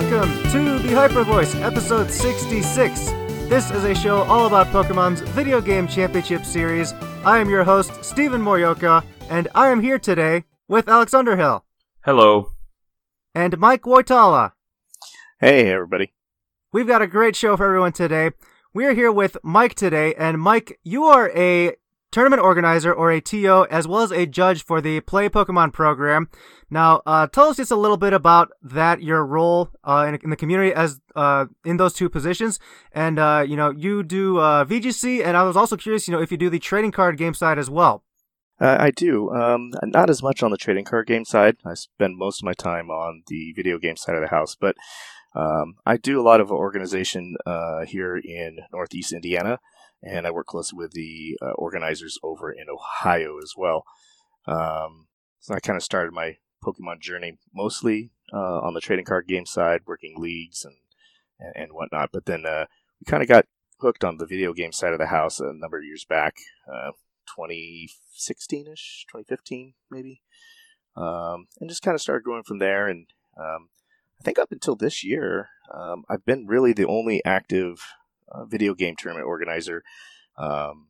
welcome to the Hyper Voice, episode 66. This is a show all about Pokemon's video game championship series. I am your host, Stephen Morioka, and I am here today with Alex Underhill Hello. and Mike Woitalla. Hey, everybody. We've got a great show for everyone today. We are here with Mike today, and Mike, you are a tournament organizer or a TO as well as a judge for the Play Pokemon program. Now, uh, tell us just a little bit about that, your role uh, in, in the community as uh, in those two positions, and uh, you know you do uh, VGC, and I was also curious, you know, if you do the trading card game side as well. Uh, I do. Um, not as much on the trading card game side. I spend most of my time on the video game side of the house, but um, I do a lot of organization here in Northeast Indiana, and I work closely with the uh, organizers over in Ohio as well. Um, so I kind of started my Pokemon journey mostly uh, on the trading card game side, working leagues and and, and whatnot. But then uh, we kind of got hooked on the video game side of the house a number of years back. Uh, 2016 ish, 2015 maybe, um, and just kind of started going from there. And um, I think up until this year, um, I've been really the only active uh, video game tournament organizer um,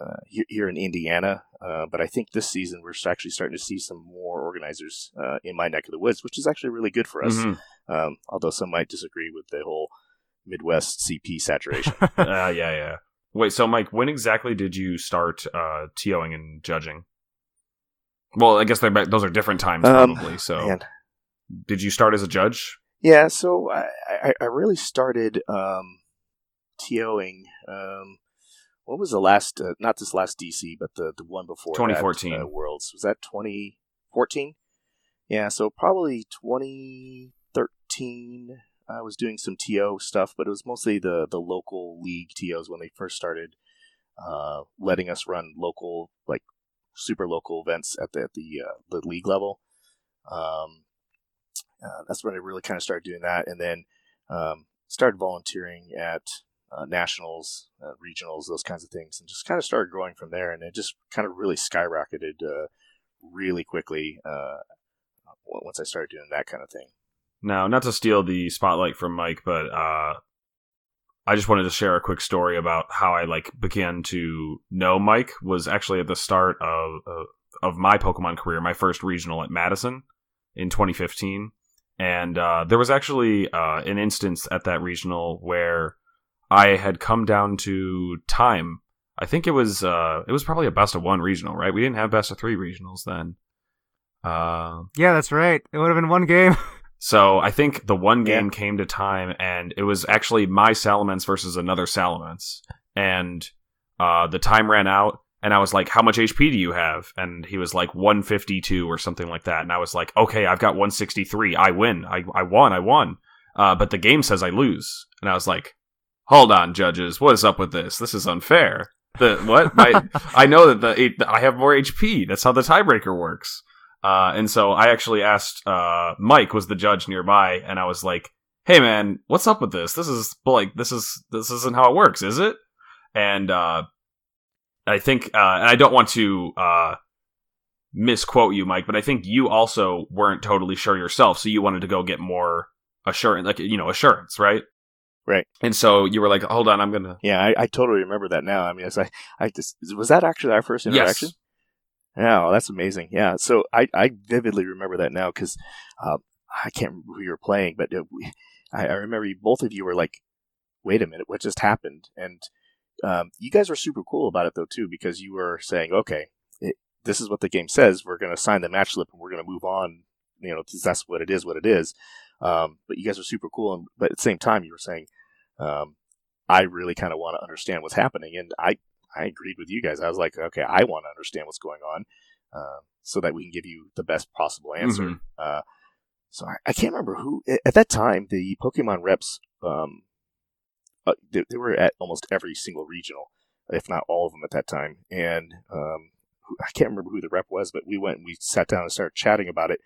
uh, here, here in Indiana. Uh, but I think this season we're actually starting to see some more organizers uh, in my neck of the woods, which is actually really good for us. Mhm. Um, although some might disagree with the whole Midwest CP saturation. Uh, yeah, yeah. Wait, so Mike, when exactly did you start uh, TOing and judging? Well, I guess they're those are different times, Um, probably. so, Man, did you start as a judge? Yeah, so I, I, I really started um, TOing. Um, what was the last? Uh, not this last DC, but the the one before that, 2014. uh, Worlds. Was that 2014? Yeah, so probably 2013. I was doing some TO stuff, but it was mostly the the local league TOs when they first started uh, letting us run local, like super local events at the at the uh, the league level. Um, uh, that's when I really kind of started doing that, and then um, started volunteering at uh, nationals, uh, regionals, those kinds of things, and just kind of started growing from there. And it just kind of really skyrocketed uh, really quickly uh, once I started doing that kind of thing. Now, not to steal the spotlight from Mike, but uh, I just wanted to share a quick story about how I like began to know Mike. Was actually at the start of of, my Pokemon career, my first regional at Madison in 2015, and uh, there was actually an instance at that regional where I had come down to time. I think it was uh, it was probably a best of one regional, right? We didn't have best of three regionals then. Uh, Yeah, that's right. It would have been one game. so I think the one Yeah. game came to time, and it was actually my Salamence versus another Salamence, and uh, the time ran out, and I was like, "How much HP do you have?" And he was like, "152 or something like that," and I was like, "Okay, I've got 163. I win. I I won. I won." Uh, but the game says I lose, and I was like, "Hold on, judges, what is up with this? This is unfair." The what? My, I know that the I have more HP. That's how the tiebreaker works. Uh, and so I actually asked uh, Mike was the judge nearby, and I was like, "Hey man, what's up with this? This is like this is this isn't how it works, is it?" And uh, I think, uh, and I don't want to uh, misquote you, Mike, but I think you also weren't totally sure yourself, so you wanted to go get more assurance, like you know, assurance, right? Right. And so you were like, "Hold on, I'm gonna." Yeah, I, I totally remember that now. I mean, I, I just, was that actually our first interaction? Yes. Yeah, well, that's amazing. Yeah, so I, I vividly remember that now because uh, I can't remember who you were playing, but uh, we, I, I remember you, both of you were like, "Wait a minute, what just happened?" And um, you guys were super cool about it though too, because you were saying, "Okay, it, this is what the game says. We're going to sign the match slip and we're going to move on." You know, that's what it is. What it is. Um, but you guys were super cool, and, but at the same time, you were saying, um, "I really kind of want to understand what's happening," and I I agreed with you guys. I was like, okay, I want to understand what's going on, uh, so that we can give you the best possible answer. Mhm. Uh, so I, I can't remember who at that time the Pokemon reps. Um, uh, they, they were at almost every single regional, if not all of them at that time. And um, I can't remember who the rep was, but we went and we sat down and started chatting about it.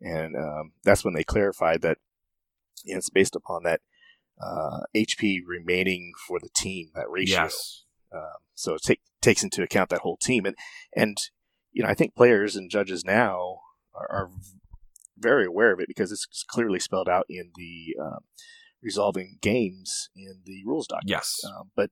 And um, that's when they clarified that you know, it's based upon that uh, HP remaining for the team, that ratio. Yes. Um, so it take, takes into account that whole team, and and you know I think players and judges now are, are very aware of it because it's clearly spelled out in the um, resolving games in the rules document. Yes, um, but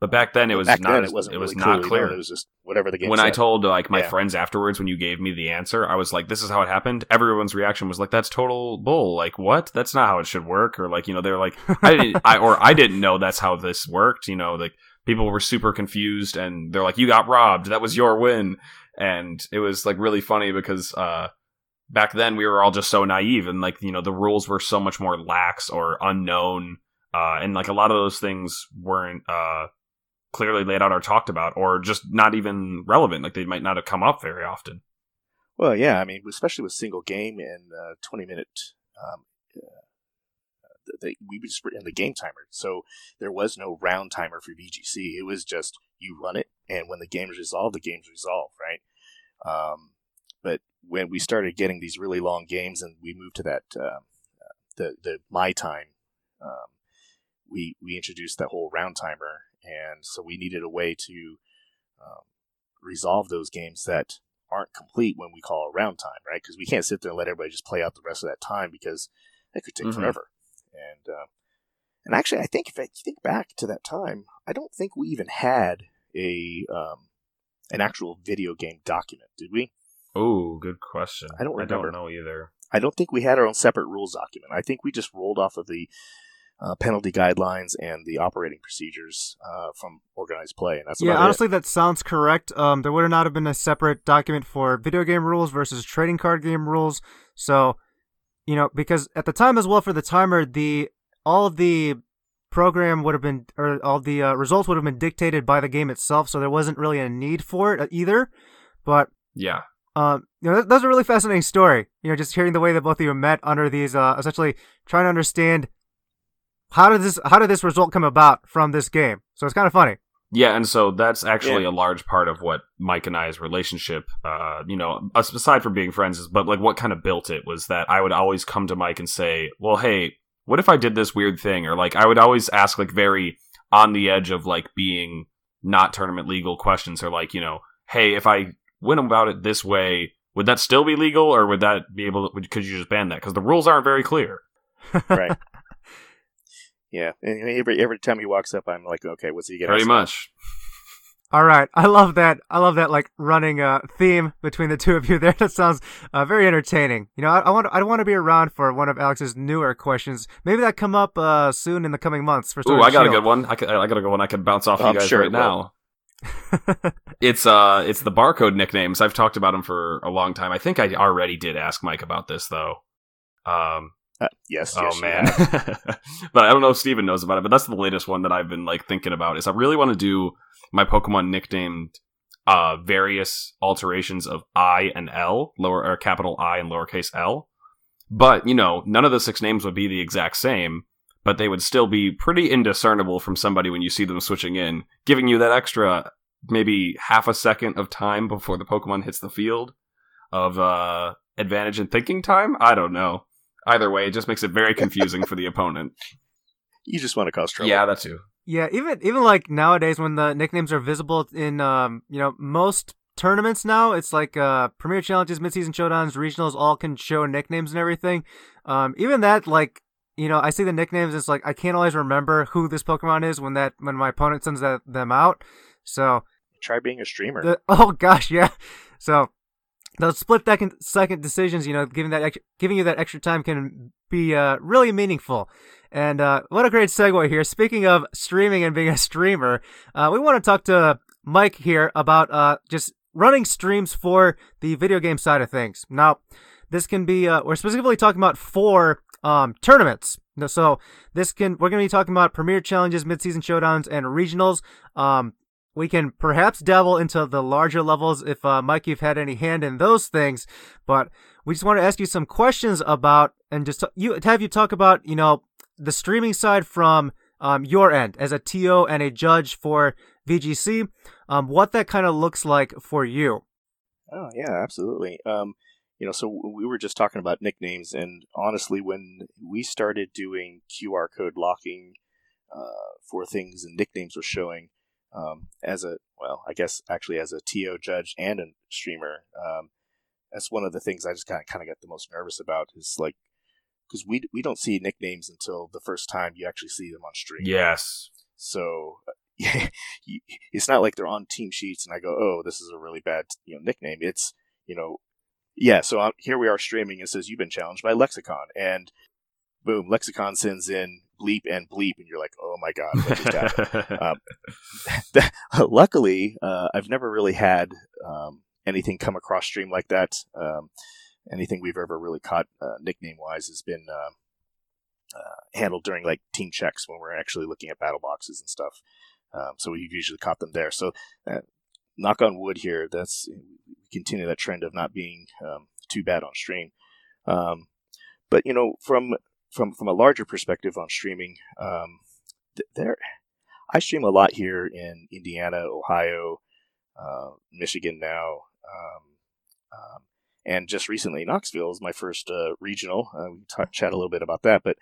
but back then it was back not. as- it wasn't. it was really not clearly clear. known. It was just whatever the game. when I told like my Yeah. friends afterwards when you gave me the answer, I was like, "This is how it happened." Everyone's reaction was like, "That's total bull!" Like, what? That's not how it should work. Or like, you know, they're like, "I didn't," I or I didn't know that's how this worked. You know, like people were super confused and they're like, "You got robbed. That was your win." And it was like really funny because uh, back then we were all just so naive and like you know the rules were so much more lax or unknown, uh, and like a lot of those things weren't. Uh, clearly laid out or talked about or just not even relevant like they might not have come up very often Well, yeah, I mean, especially with single game and uh, twenty minute, um, uh, the, we just were in the game timer, so there was no round timer for VGC. It was just you run it, and when the game is resolved, the game's resolved, right? Um, but when we started getting these really long games, and we moved to that um, uh, the the my time, um, we we introduced that whole round timer, and so we needed a way to um, resolve those games that aren't complete when we call a round time, right? Because we can't sit there and let everybody just play out the rest of that time because that could take Mhm. forever. And uh, and actually, I think if I think back to that time, I don't think we even had a um, an actual video game document, did we? oh good question I don't remember. i don't know either I don't think we had our own separate rules document. I think we just rolled off of the uh, penalty guidelines and the operating procedures uh, from organized play, and that's Yeah, about it. honestly, that sounds correct. Um, there would not have been a separate document for video game rules versus trading card game rules. So, you know, because at the time as well for the timer, the all of the program would have been, or all the uh, results would have been dictated by the game itself. So there wasn't really a need for it uh, either. But yeah um, you know, that, that's a really fascinating story. You know, just hearing the way that both of you met under these, uh, essentially trying to understand how did this, how did this result come about from this game. So it's kind of funny. yeah and so that's actually Yeah. a large part of what mike and i's relationship uh you know aside from being friends but like what kind of built it was that i would always come to mike and say well hey what if i did this weird thing or like i would always ask like very on the edge of like being not tournament legal questions or like you know hey if i went about it this way would that still be legal or would that be able to, would, could you just ban that because the rules aren't very clear right. Yeah, and every every time he walks up, I'm like, okay, what's he gonna pretty much All right, I love that. I love that like running uh, theme between the two of you there. That sounds uh, very entertaining. You know, I, I want I want to be around for one of Alex's newer questions. Maybe that come up uh, soon in the coming months. For Ooh, I and got a good one. I, could, I got a good one. I could bounce off I'm you guys sure right it now. It's uh, it's the barcode nicknames. I've talked about them for a long time. I think I already did ask Mike about this though. Um, Uh, yes, oh yes, man, but I don't know if Stephen knows about it. But that's the latest one that I've been like thinking about. Is I really want to do my Pokemon nicknamed uh various alterations of I and L, lower or capital I and lowercase L. But you know, none of the six names would be the exact same but they would still be pretty indiscernible from somebody when you see them switching in, giving you that extra maybe half a second of time before the Pokemon hits the field of uh, advantage in thinking time. I don't know. Either way, it just makes it very confusing for the opponent. You just want to cause trouble. Yeah, that too. Yeah, even even like nowadays when the nicknames are visible in um you know most tournaments now, it's like uh premier challenges, midseason showdowns, regionals all can show nicknames and everything. Um, even that like you know I see the nicknames, it's like I can't always remember who this Pokemon is when that when my opponent sends that, them out. So Try being a streamer. the, oh gosh, yeah. So those split second second decisions, you know, giving that ex- giving you that extra time can be uh, really meaningful. And uh, what a great segue here. Speaking of streaming and being a streamer, uh, we want to talk to Mike here about uh, just running streams for the video game side of things. Now, this can be uh, we're specifically talking about four um, tournaments. So this can we're going to be talking about premier challenges, midseason showdowns, and regionals. Um, we can perhaps delve into the larger levels if uh, Mike, you've had any hand in those things. But we just want to ask you some questions about and just you have you talk about you know the streaming side from um, your end as a TO and a judge for VGC, um, what that kind of looks like for you. Oh yeah, absolutely. Um, you know, so we were just talking about nicknames, and honestly, when we started doing QR code locking uh, for things and nicknames were showing, um, as a well, I guess actually as a TO judge and a streamer, um, that's one of the things I just kind of kind of get the most nervous about is like because we we don't see nicknames until the first time you actually see them on stream. Yes. So yeah, it's not like they're on team sheets and I go, oh, this is a really bad you know nickname. It's you know, yeah. So I'm, here we are streaming. It says you've been challenged by Lexicon, and boom, Lexicon sends in bleep and bleep, and you're like, oh my god, what just happened? um, luckily, uh, I've never really had um, anything come across stream like that. Um, anything we've ever really caught uh, nickname wise has been uh, uh, handled during like team checks when we're actually looking at battle boxes and stuff. Um, so we've usually caught them there. So uh, knock on wood here. That's continue that trend of not being um, too bad on stream. Um, but you know, from from from a larger perspective on streaming, um, th- there I stream a lot here in Indiana, Ohio, uh, Michigan now, um, um, and just recently Knoxville is my first uh, regional. Uh, we can chat a little bit about that, but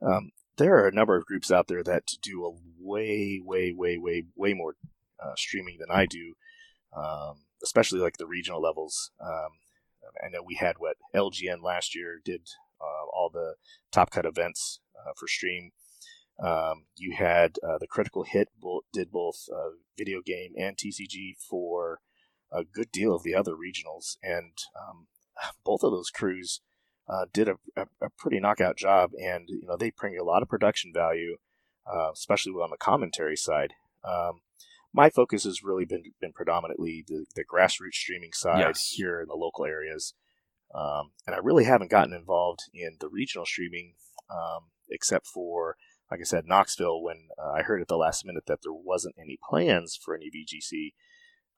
um, there are a number of groups out there that do a way, way, way, way, way more uh, streaming than I do, um, especially like the regional levels. Um, I know we had what LGN last year did all the top cut events uh, for stream. Um, you had uh, the Critical Hit did both uh, video game and TCG for a good deal of the other regionals, and um, both of those crews uh, did a, a, a, pretty knockout job. And you know they bring a lot of production value, uh, especially on the commentary side. Um, my focus has really been been predominantly the, the grassroots streaming side yes. here in the local areas. Um, and I really haven't gotten involved in the regional streaming, um, except for, like I said, Knoxville, when uh, I heard at the last minute that there wasn't any plans for any VGC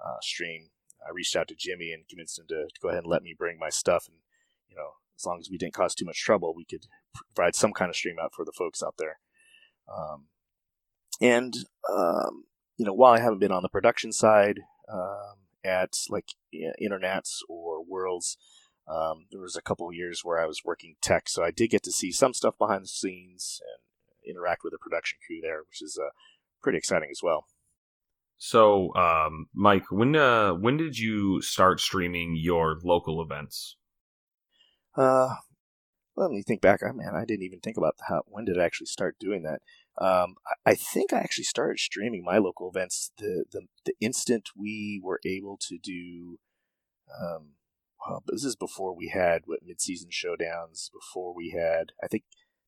uh, stream. I reached out to Jimmy and convinced him to, to, go ahead and let me bring my stuff. And, you know, as long as we didn't cause too much trouble, we could provide some kind of stream out for the folks out there. Um, and, um, you know, while I haven't been on the production side um, at like internets or worlds, um, there was a couple of years where I was working tech, so I did get to see some stuff behind the scenes and interact with the production crew there, which is uh, pretty exciting as well. So, um, Mike, when uh, when did you start streaming your local events? Uh, let me think back. Oh, man, I didn't even think about how when did I actually start doing that. Um, I, I think I actually started streaming my local events the the, the instant we were able to do um, well, this is before we had what mid-season showdowns. Before we had, I think,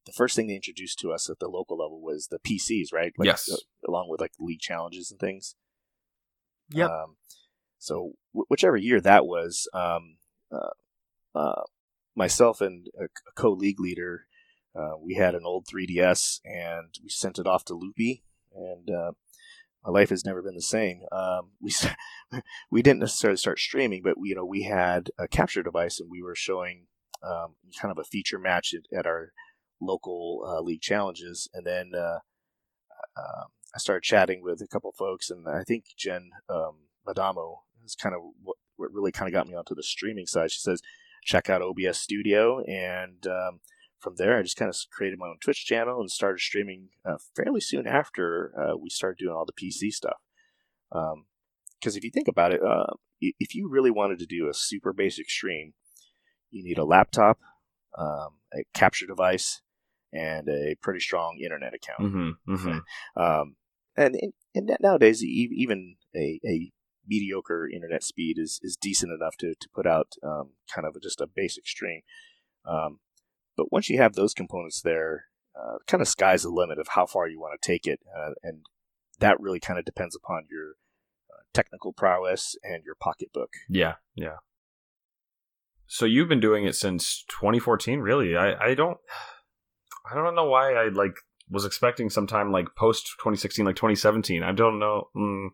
the first thing they introduced to us at the local level was the PCs, right? Like, yes. Uh, along with like league challenges and things. Yep. Um, so w- whichever year that was, um, uh, uh, myself and a, a co-league leader, uh, we had an old 3DS and we sent it off to Loopy, and uh, my life has never been the same. Um, we we didn't necessarily start streaming, but we, you know we had a capture device and we were showing um, kind of a feature match at, at our local uh, league challenges, and then uh, uh, I started chatting with a couple folks, and I think Jen um, Madamo is kind of what, what really kind of got me onto the streaming side. She says check out OBS Studio and um, from there, I just kind of created my own Twitch channel and started streaming uh, fairly soon after uh, we started doing all the PC stuff. Because um, if you think about it, uh, if you really wanted to do a super basic stream, you need a laptop, um, a capture device, and a pretty strong internet account. Mm-hmm, mm-hmm. Um, and, and nowadays, even a, a mediocre internet speed is, is decent enough to, to put out um, kind of a, just a basic stream. Um, but once you have those components there, uh, kind of sky's the limit of how far you want to take it, uh, and that really kind of depends upon your uh, technical prowess and your pocketbook. Yeah, yeah. So you've been doing it since 2014, really? I I don't I don't know why I like was expecting sometime like post 2016, like 2017. I don't know. Mm.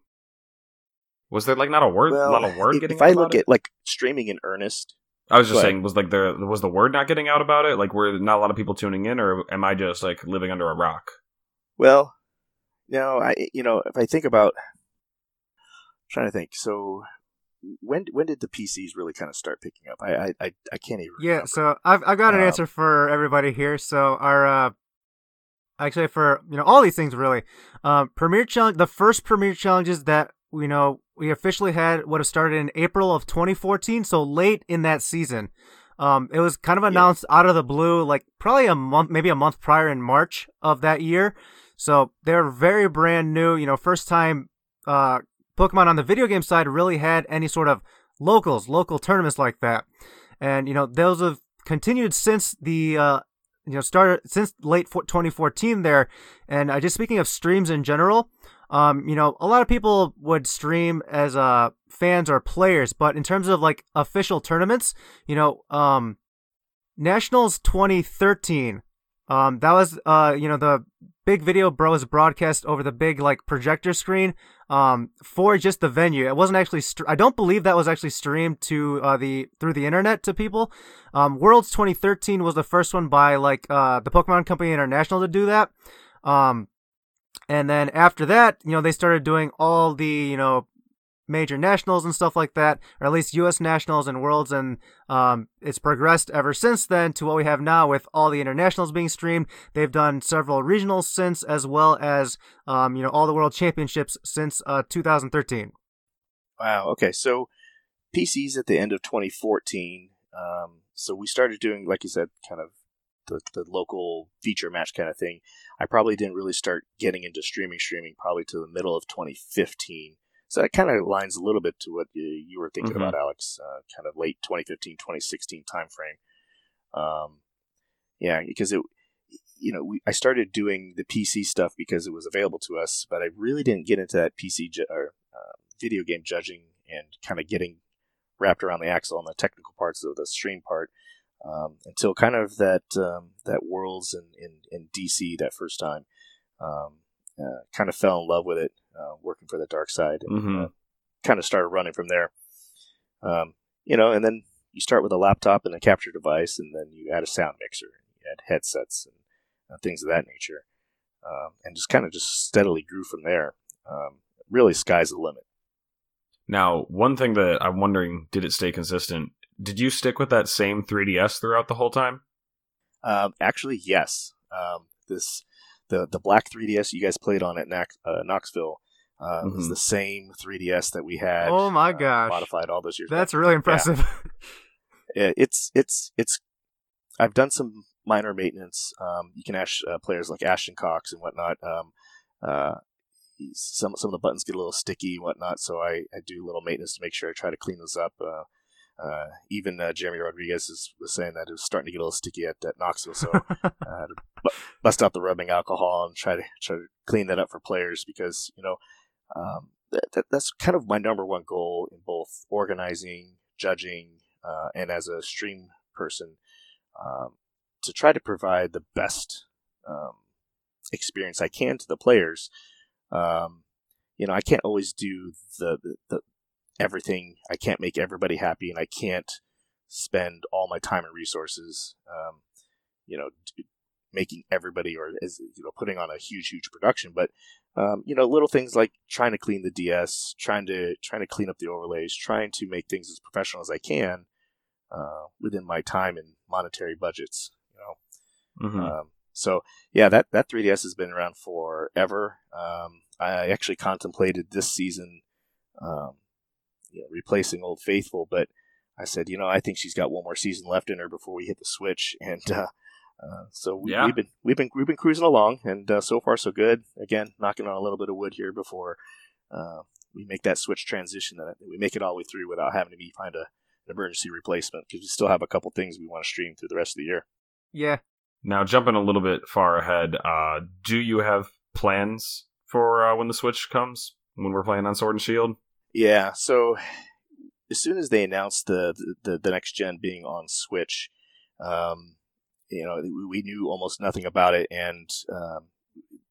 Was there like not a word, well, not a word if, getting? If I look it? at like streaming in earnest, I was just but, saying, was like there was the word not getting out about it? Like, were not a lot of people tuning in, or am I just like living under a rock? Well, no, I you know if I think about, I'm trying to think. So when when did the PCs really kind of start picking up? I I I can't even. Yeah, remember. so I've I've got an um, answer for everybody here. So our uh, actually for you know all these things really, um, premiere challenge the first premiere challenges that you know we officially had what have started in April of 2014, so late in that season. Um, it was kind of announced yeah. out of the blue, like probably a month, maybe a month prior in March of that year. So they're very brand new. You know, first time uh, Pokemon on the video game side really had any sort of locals, local tournaments like that. And you know, those have continued since the uh, you know started since late 2014 there. And uh, just speaking of streams in general, um, you know, a lot of people would stream as uh fans or players, but in terms of like official tournaments, you know, um, Nationals 2013, um, that was uh, you know, the big video bros broadcast over the big like projector screen, um, for just the venue. It wasn't actually. St- I don't believe that was actually streamed to uh the through the internet to people. Um, Worlds 2013 was the first one by like uh the Pokemon Company International to do that. Um, and then after that, you know, they started doing all the, you know, major nationals and stuff like that, or at least U.S. nationals and worlds, and um, it's progressed ever since then to what we have now with all the internationals being streamed. They've done several regionals since, as well as um, you know all the world championships since uh, 2013. Wow. Okay, so PCs at the end of 2014. Um, so we started doing, like you said, kind of the, the local feature match kind of thing. I probably didn't really start getting into streaming, streaming probably to the middle of 2015. So that kind of aligns a little bit to what you, you were thinking mm-hmm. about, Alex. Uh, kind of late 2015, 2016 timeframe. Um, yeah, because it, you know, we, I started doing the PC stuff because it was available to us, but I really didn't get into that PC ju- or uh, video game judging and kind of getting wrapped around the axle on the technical parts of the stream part um, until kind of that um, that Worlds in, in, in, DC that first time. Um, uh, kind of fell in love with it, uh, working for the dark side, and mm-hmm. uh, kind of started running from there. Um, you know, and then you start with a laptop and a capture device, and then you add a sound mixer, and you add headsets and uh, things of that nature, um, and just kind of just steadily grew from there. Um, really, sky's the limit. Now, one thing that I'm wondering, did it stay consistent? Did you stick with that same 3DS throughout the whole time? Um, actually, yes. Um, this the the black 3DS you guys played on at Nax, uh, Knoxville uh, mm-hmm. was the same 3DS that we had. Oh my uh, gosh! Modified all those years. That's back. really impressive. Yeah. it's it's it's. I've done some minor maintenance. Um, you can ask uh, players like Ashton Cox and whatnot. Um, uh, some some of the buttons get a little sticky and whatnot, so I, I do a little maintenance to make sure I try to clean those up. Uh, uh, even uh, Jeremy Rodriguez is, was saying that it was starting to get a little sticky at, at Knoxville, so I had to bust out the rubbing alcohol and try to try to clean that up for players because you know um, that, that, that's kind of my number one goal in both organizing, judging, uh, and as a stream person um, to try to provide the best um, experience I can to the players. Um, you know, I can't always do the, the, everything. I can't make everybody happy, and I can't spend all my time and resources, um, you know, making everybody or as you know, putting on a huge, huge production. But um, you know, little things like trying to clean the DS, trying to trying to clean up the overlays, trying to make things as professional as I can uh, within my time and monetary budgets. You know. Mm-hmm. Um, so yeah, that that 3DS has been around forever. Um, I actually contemplated this season um, you know, replacing Old Faithful. But I said, you know, I think she's got one more season left in her before we hit the switch, and uh, uh, so we, have been we've been we've been cruising along, and uh, so far so good. Again, knocking on a little bit of wood here before uh, we make that switch transition, that we make it all the way through without having to be find a, an emergency replacement because we still have a couple things we want to stream through the rest of the year. Yeah. Now jumping a little bit far ahead, uh, do you have plans for uh, when the switch comes when we're playing on Sword and Shield? Yeah, so as soon as they announced the the, the next gen being on Switch, um, you know, we knew almost nothing about it, and um,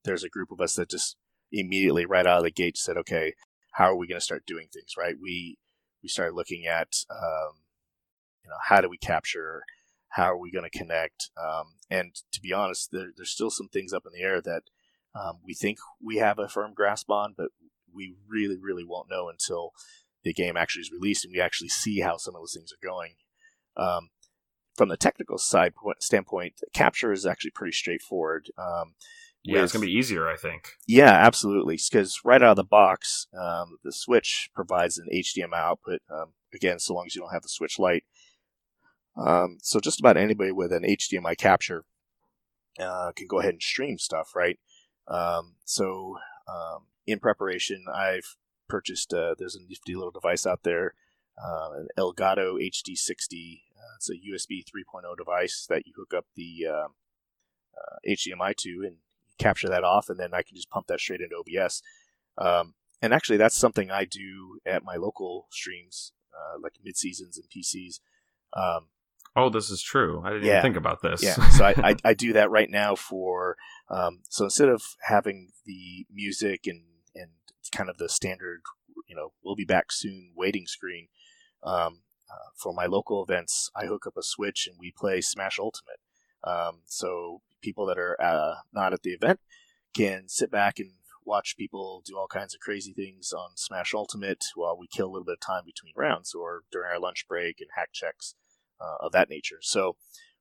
there's a group of us that just immediately, right out of the gate, said, "Okay, how are we going to start doing things?" Right? We we started looking at, um, you know, how do we capture? How are we going to connect? Um, and to be honest, there, there's still some things up in the air that um, we think we have a firm grasp on, but we really, really won't know until the game actually is released and we actually see how some of those things are going. Um, from the technical side point, standpoint, capture is actually pretty straightforward. Um, Yeah, it's gonna be easier, I think. Yeah, absolutely. Because right out of the box, um, the Switch provides an HDMI output. Um, again, so long as you don't have the Switch Lite. Um, so just about anybody with an HDMI capture uh, can go ahead and stream stuff, right? Um, so um, in preparation, I've purchased. Uh, there's a nifty little device out there, uh, an Elgato HD60. Uh, it's a USB 3.0 device that you hook up the um uh, HDMI to and capture that off, and then I can just pump that straight into OBS. Um, and actually, that's something I do at my local streams, uh, like mid seasons and PCs. Um, Oh, this is true. I didn't Yeah. even think about this. yeah, so I, I, I do that right now for. Um, so instead of having the music and kind of the standard, you know, we'll be back soon waiting screen. Um, uh, for my local events, I hook up a Switch and we play Smash Ultimate. Um, so people that are uh, not at the event can sit back and watch people do all kinds of crazy things on Smash Ultimate while we kill a little bit of time between rounds or during our lunch break and hack checks uh, of that nature. So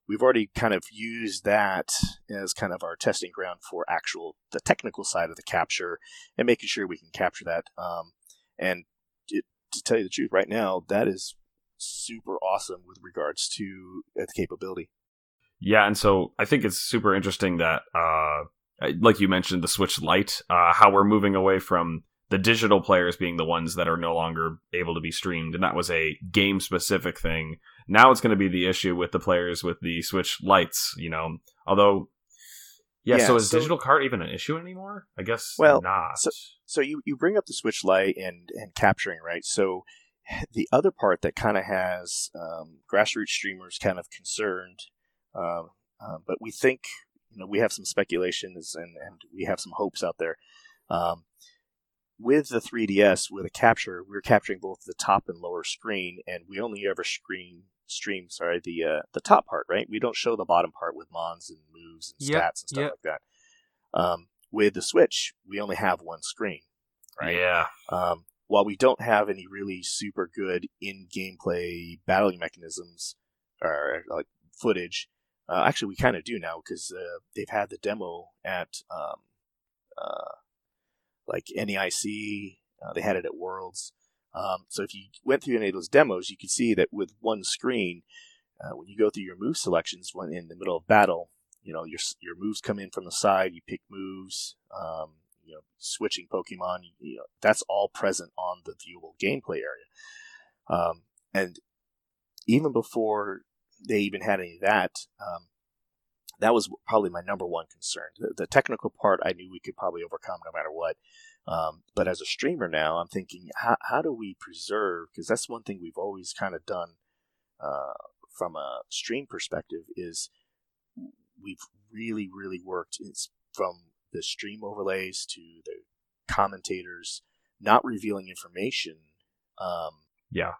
we've already kind of used that as kind of our testing ground for actual the technical side of the capture and making sure we can capture that. Um, and it, to tell you the truth, right now that is super awesome with regards to uh, the capability. Yeah, and so I think it's super interesting that, uh, like you mentioned, the Switch Lite, uh, how we're moving away from the digital players being the ones that are no longer able to be streamed, and that was a game specific thing. Now it's going to be the issue with the players with the Switch Lites, you know. Although, yeah, Yeah, so is so- digital cart even an issue anymore? I guess Well, not. so- So you, you bring up the Switch Lite and and capturing right. So the other part that kind of has um, grassroots streamers kind of concerned, um, uh, but we think you know we have some speculations and and we have some hopes out there. Um, with the 3DS, with a capture, we're capturing both the top and lower screen, and we only ever screen stream sorry the uh, the top part, right? We don't show the bottom part with mons and moves and Yep, stats and stuff yep. like that. Um, with the Switch, we only have one screen, right? Yeah, Um, while we don't have any really super good in gameplay battling mechanisms or like footage, uh, actually we kind of do now because uh, they've had the demo at um, uh, like NAIC. Uh, they had it at Worlds. Um, so if you went through any of those demos, you could see that with one screen, uh, when you go through your move selections when in the middle of battle, you know your your moves come in from the side. You pick moves. Um, you know, switching Pokemon. You, know, that's all present on the viewable gameplay area. Um, and even before they even had any of that, um, that was probably my number one concern. The, the technical part, I knew we could probably overcome no matter what. Um, but as a streamer now, I'm thinking, how, how do we preserve? Because that's one thing we've always kind of done uh, from a stream perspective is we've really, really worked it's from the stream overlays to the commentators not revealing information um, yeah.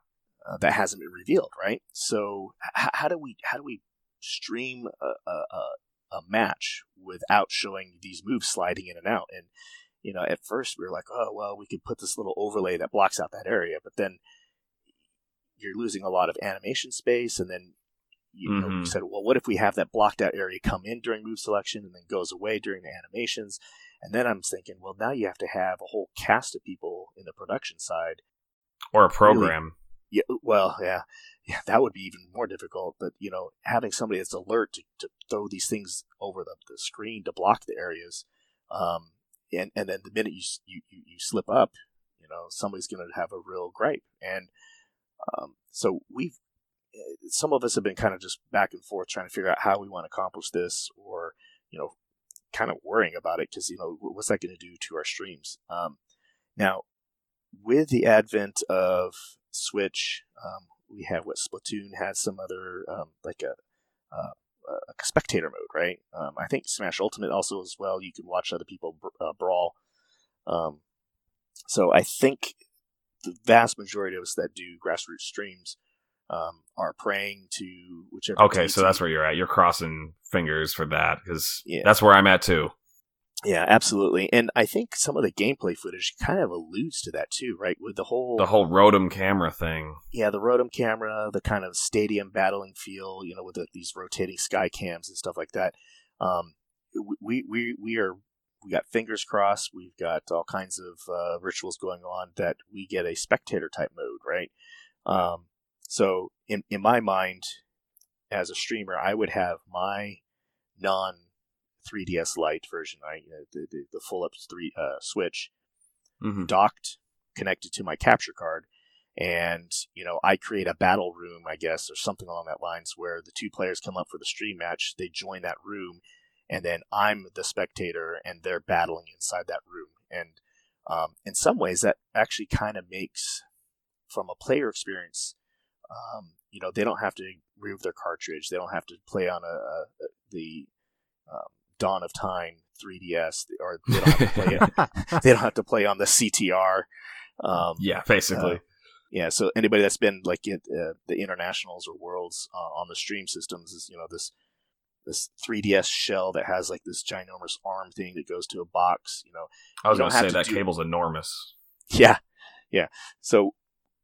uh, that hasn't been revealed, right? So h- how do we how do we stream a, a, a, a match without showing these moves sliding in and out? And you know, at first we were like, oh well, we could put this little overlay that blocks out that area, but then you're losing a lot of animation space, and then you know, we said, well, what if we have that blocked out area come in during move selection and then goes away during the animations? And then I'm thinking, well, now you have to have a whole cast of people in the production side Or a program. yeah, well, yeah, yeah, that would be even more difficult. But you know, having somebody that's alert to, to throw these things over the, the screen to block the areas, um, and and then the minute you you you, slip up, you know, somebody's going to have a real gripe. And um, so we've eh, some of us have been kind of just back and forth trying to figure out how we want to accomplish this, or you know, kind of worrying about it because you know what's that going to do to our streams. Um, now, with the advent of Switch, um, we have what Splatoon has some other um, like a, uh, a spectator mode, right? Um, I think Smash Ultimate also as well. You can watch other people br- uh, brawl. Um, so I think the vast majority of us that do grassroots streams um, are praying to whichever. Okay, so that's where you're at. You're crossing fingers for that because Yeah. that's where I'm at too. Yeah, absolutely. And I think some of the gameplay footage kind of alludes to that too, right? With the whole The whole Rotom camera thing. yeah, the Rotom camera, the kind of stadium battling feel, you know, with the, these rotating sky cams and stuff like that. Um, we we we are we got fingers crossed. We've got all kinds of uh, rituals going on that we get a spectator type mode, right? Um, so in in my mind, as a streamer, I would have my non 3DS Lite version, right? The the, the full up three uh, Switch Mm-hmm. docked, connected to my capture card, and you know I create a battle room, I guess, or something along that lines, where the two players come up for the stream match. They join that room, and then I'm the spectator, and they're battling inside that room. And um, in some ways, that actually kind of makes, from a player experience, um, you know, they don't have to remove their cartridge. They don't have to play on a, a the um, Dawn of Time 3DS, or they don't have to play it. they don't have to play on the CTR. Um, Yeah, basically. uh, yeah, so anybody that's been like at uh, the internationals or worlds uh, on the stream systems is you know this this 3DS shell that has like this ginormous arm thing that goes to a box. You know, I was going to say that do- cable's enormous. yeah, yeah. So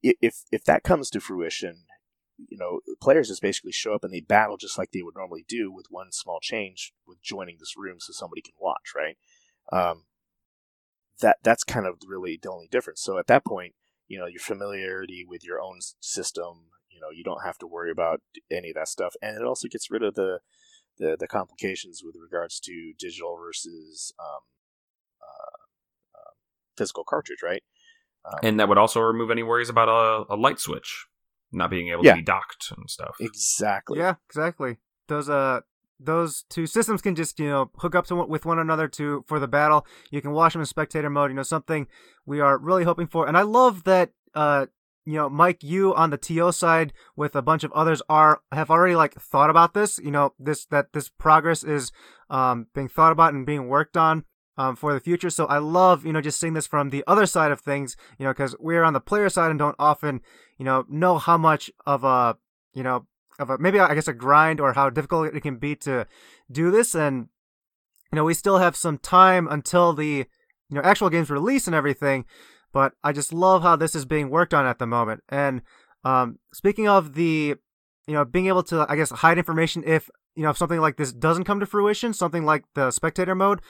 if if that comes to fruition, you know, players just basically show up and they battle just like they would normally do with one small change with joining this room so somebody can watch, right? Um, that that's kind of really the only difference. So at that point, you know, your familiarity with your own system, you know, you don't have to worry about any of that stuff, and it also gets rid of the the, the complications with regards to digital versus um, uh, uh, physical cartridge, right? Um, And that would also remove any worries about a, a Lite switch not being able Yeah. to be docked and stuff. Exactly. Yeah, exactly. Those uh those two systems can just you know hook up to with one another to for the battle. You can watch them in spectator mode. You know something we are really hoping for, and I love that. Uh, you know, Mike, you on the TO side with a bunch of others are have already like thought about this. You know, this that this progress is um being thought about and being worked on. Um, for the future, so I love you know just seeing this from the other side of things, you know, because we're on the player side and don't often, you know, know how much of a you know of a maybe I guess a grind or how difficult it can be to do this. And you know we still have some time until the you know actual game's release and everything but I just love how this is being worked on at the moment. And um speaking of the you know being able to I guess hide information if you know if something like this doesn't come to fruition something like the spectator mode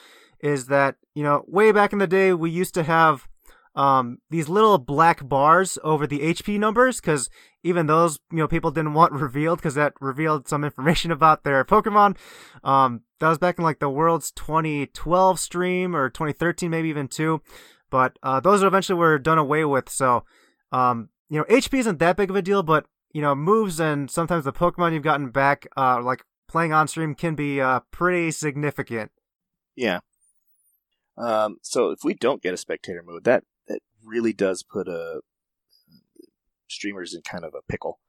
is that you know way back in the day we used to have um, these little black bars over the HP numbers because even those you know people didn't want revealed because that revealed some information about their Pokemon. Um, that was back in like the World's 2012 stream or 2013 maybe even two, but uh, those eventually were done away with. So um, you know HP isn't that big of a deal, but you know moves and sometimes the Pokemon you've gotten back uh, like playing on stream can be uh, pretty significant. Yeah. Um, so if we don't get a spectator mode, that that really does put a streamers in kind of a pickle.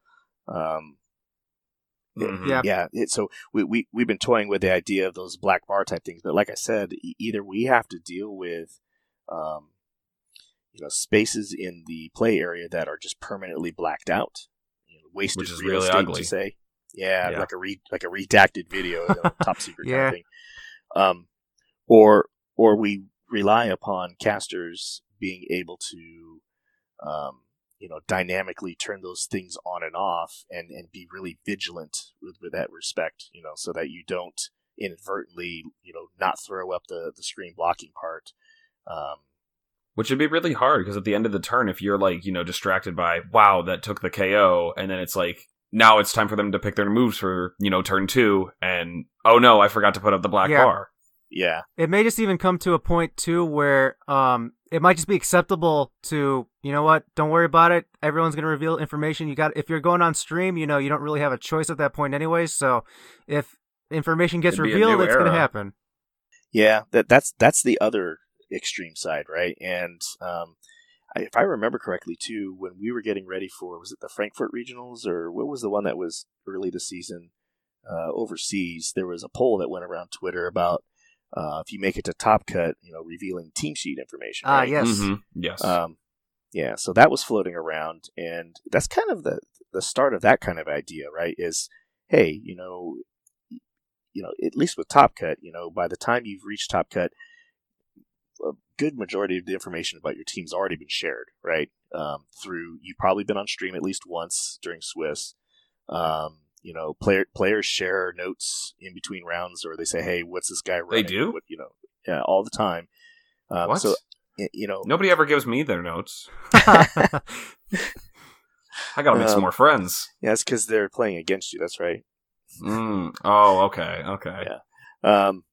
Um, Mhm. Yeah. yeah. It, so we we we've been toying with the idea of those black bar type things, but like I said, e- either we have to deal with, um, you know, spaces in the play area that are just permanently blacked out, you know, wasted Which is real really estate ugly. to say. Yeah, Yeah. like a re- like a redacted video, you know, top secret kind of thing. Um, or or we rely upon casters being able to, um, you know, dynamically turn those things on and off, and and be really vigilant with, with that respect, you know, so that you don't inadvertently, you know, not throw up the the screen blocking part. Um, Which would be really hard because at the end of the turn, if you're like, you know, distracted by, wow, that took the KO, and then it's like, now it's time for them to pick their moves for, you know, turn two, and oh no, I forgot to put up the black Yeah. bar. Yeah, it may just even come to a point too where um it might just be acceptable to you know what don't worry about it. Everyone's going to reveal information. You got if you're going on stream you know you don't really have a choice at that point anyway. So if information gets It'd revealed it's going to happen. Yeah, that that's that's the other extreme side, right? And um, I, if I remember correctly, too, when we were getting ready for was it the Frankfurt regionals or what was the one that was early this season? Uh, overseas? There was a poll that went around Twitter about uh, if you make it to Top Cut, you know, revealing team sheet information. ah right? yes Mhm. Yes. Um, yeah, so that was floating around, and that's kind of the the start of that kind of idea, right? Is hey, you know, you know, at least with Top Cut, you know, by the time you've reached Top Cut, a good majority of the information about your team's already been shared, right? Um, through you've probably been on stream at least once during Swiss. Um, you know, player players share notes in between rounds, or they say, "Hey, what's this guy running?" They do? What, you know, yeah, all the time. Um, What? So you know, Nobody ever gives me their notes. I gotta make some Um, more friends. yeah, it's because they're playing against you. That's right. Mm. Oh, okay, okay. Yeah. Um,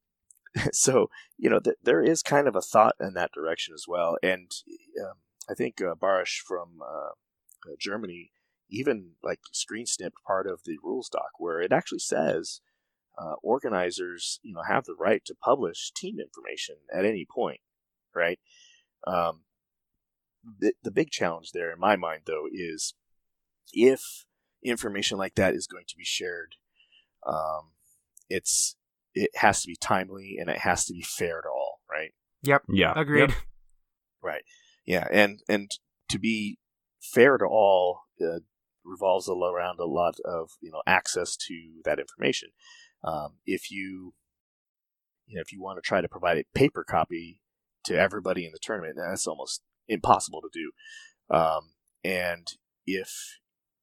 so you know, th- there is kind of a thought in that direction as well, and um, I think uh, Barish from uh, uh, Germany even like screen snipped part of the rules doc where it actually says uh, organizers, you know, have the right to publish team information at any point, right? Um, the, the big challenge there, in my mind, though, is if information like that is going to be shared, um, it's it has to be timely and it has to be fair to all, right? Yep. Yeah. Agreed. Yep. Right. Yeah, and and to be fair to all uh, revolves around a lot of you know access to that information. Um, if you you know if you want to try to provide a paper copy to everybody in the tournament, that's almost impossible to do. Um, and if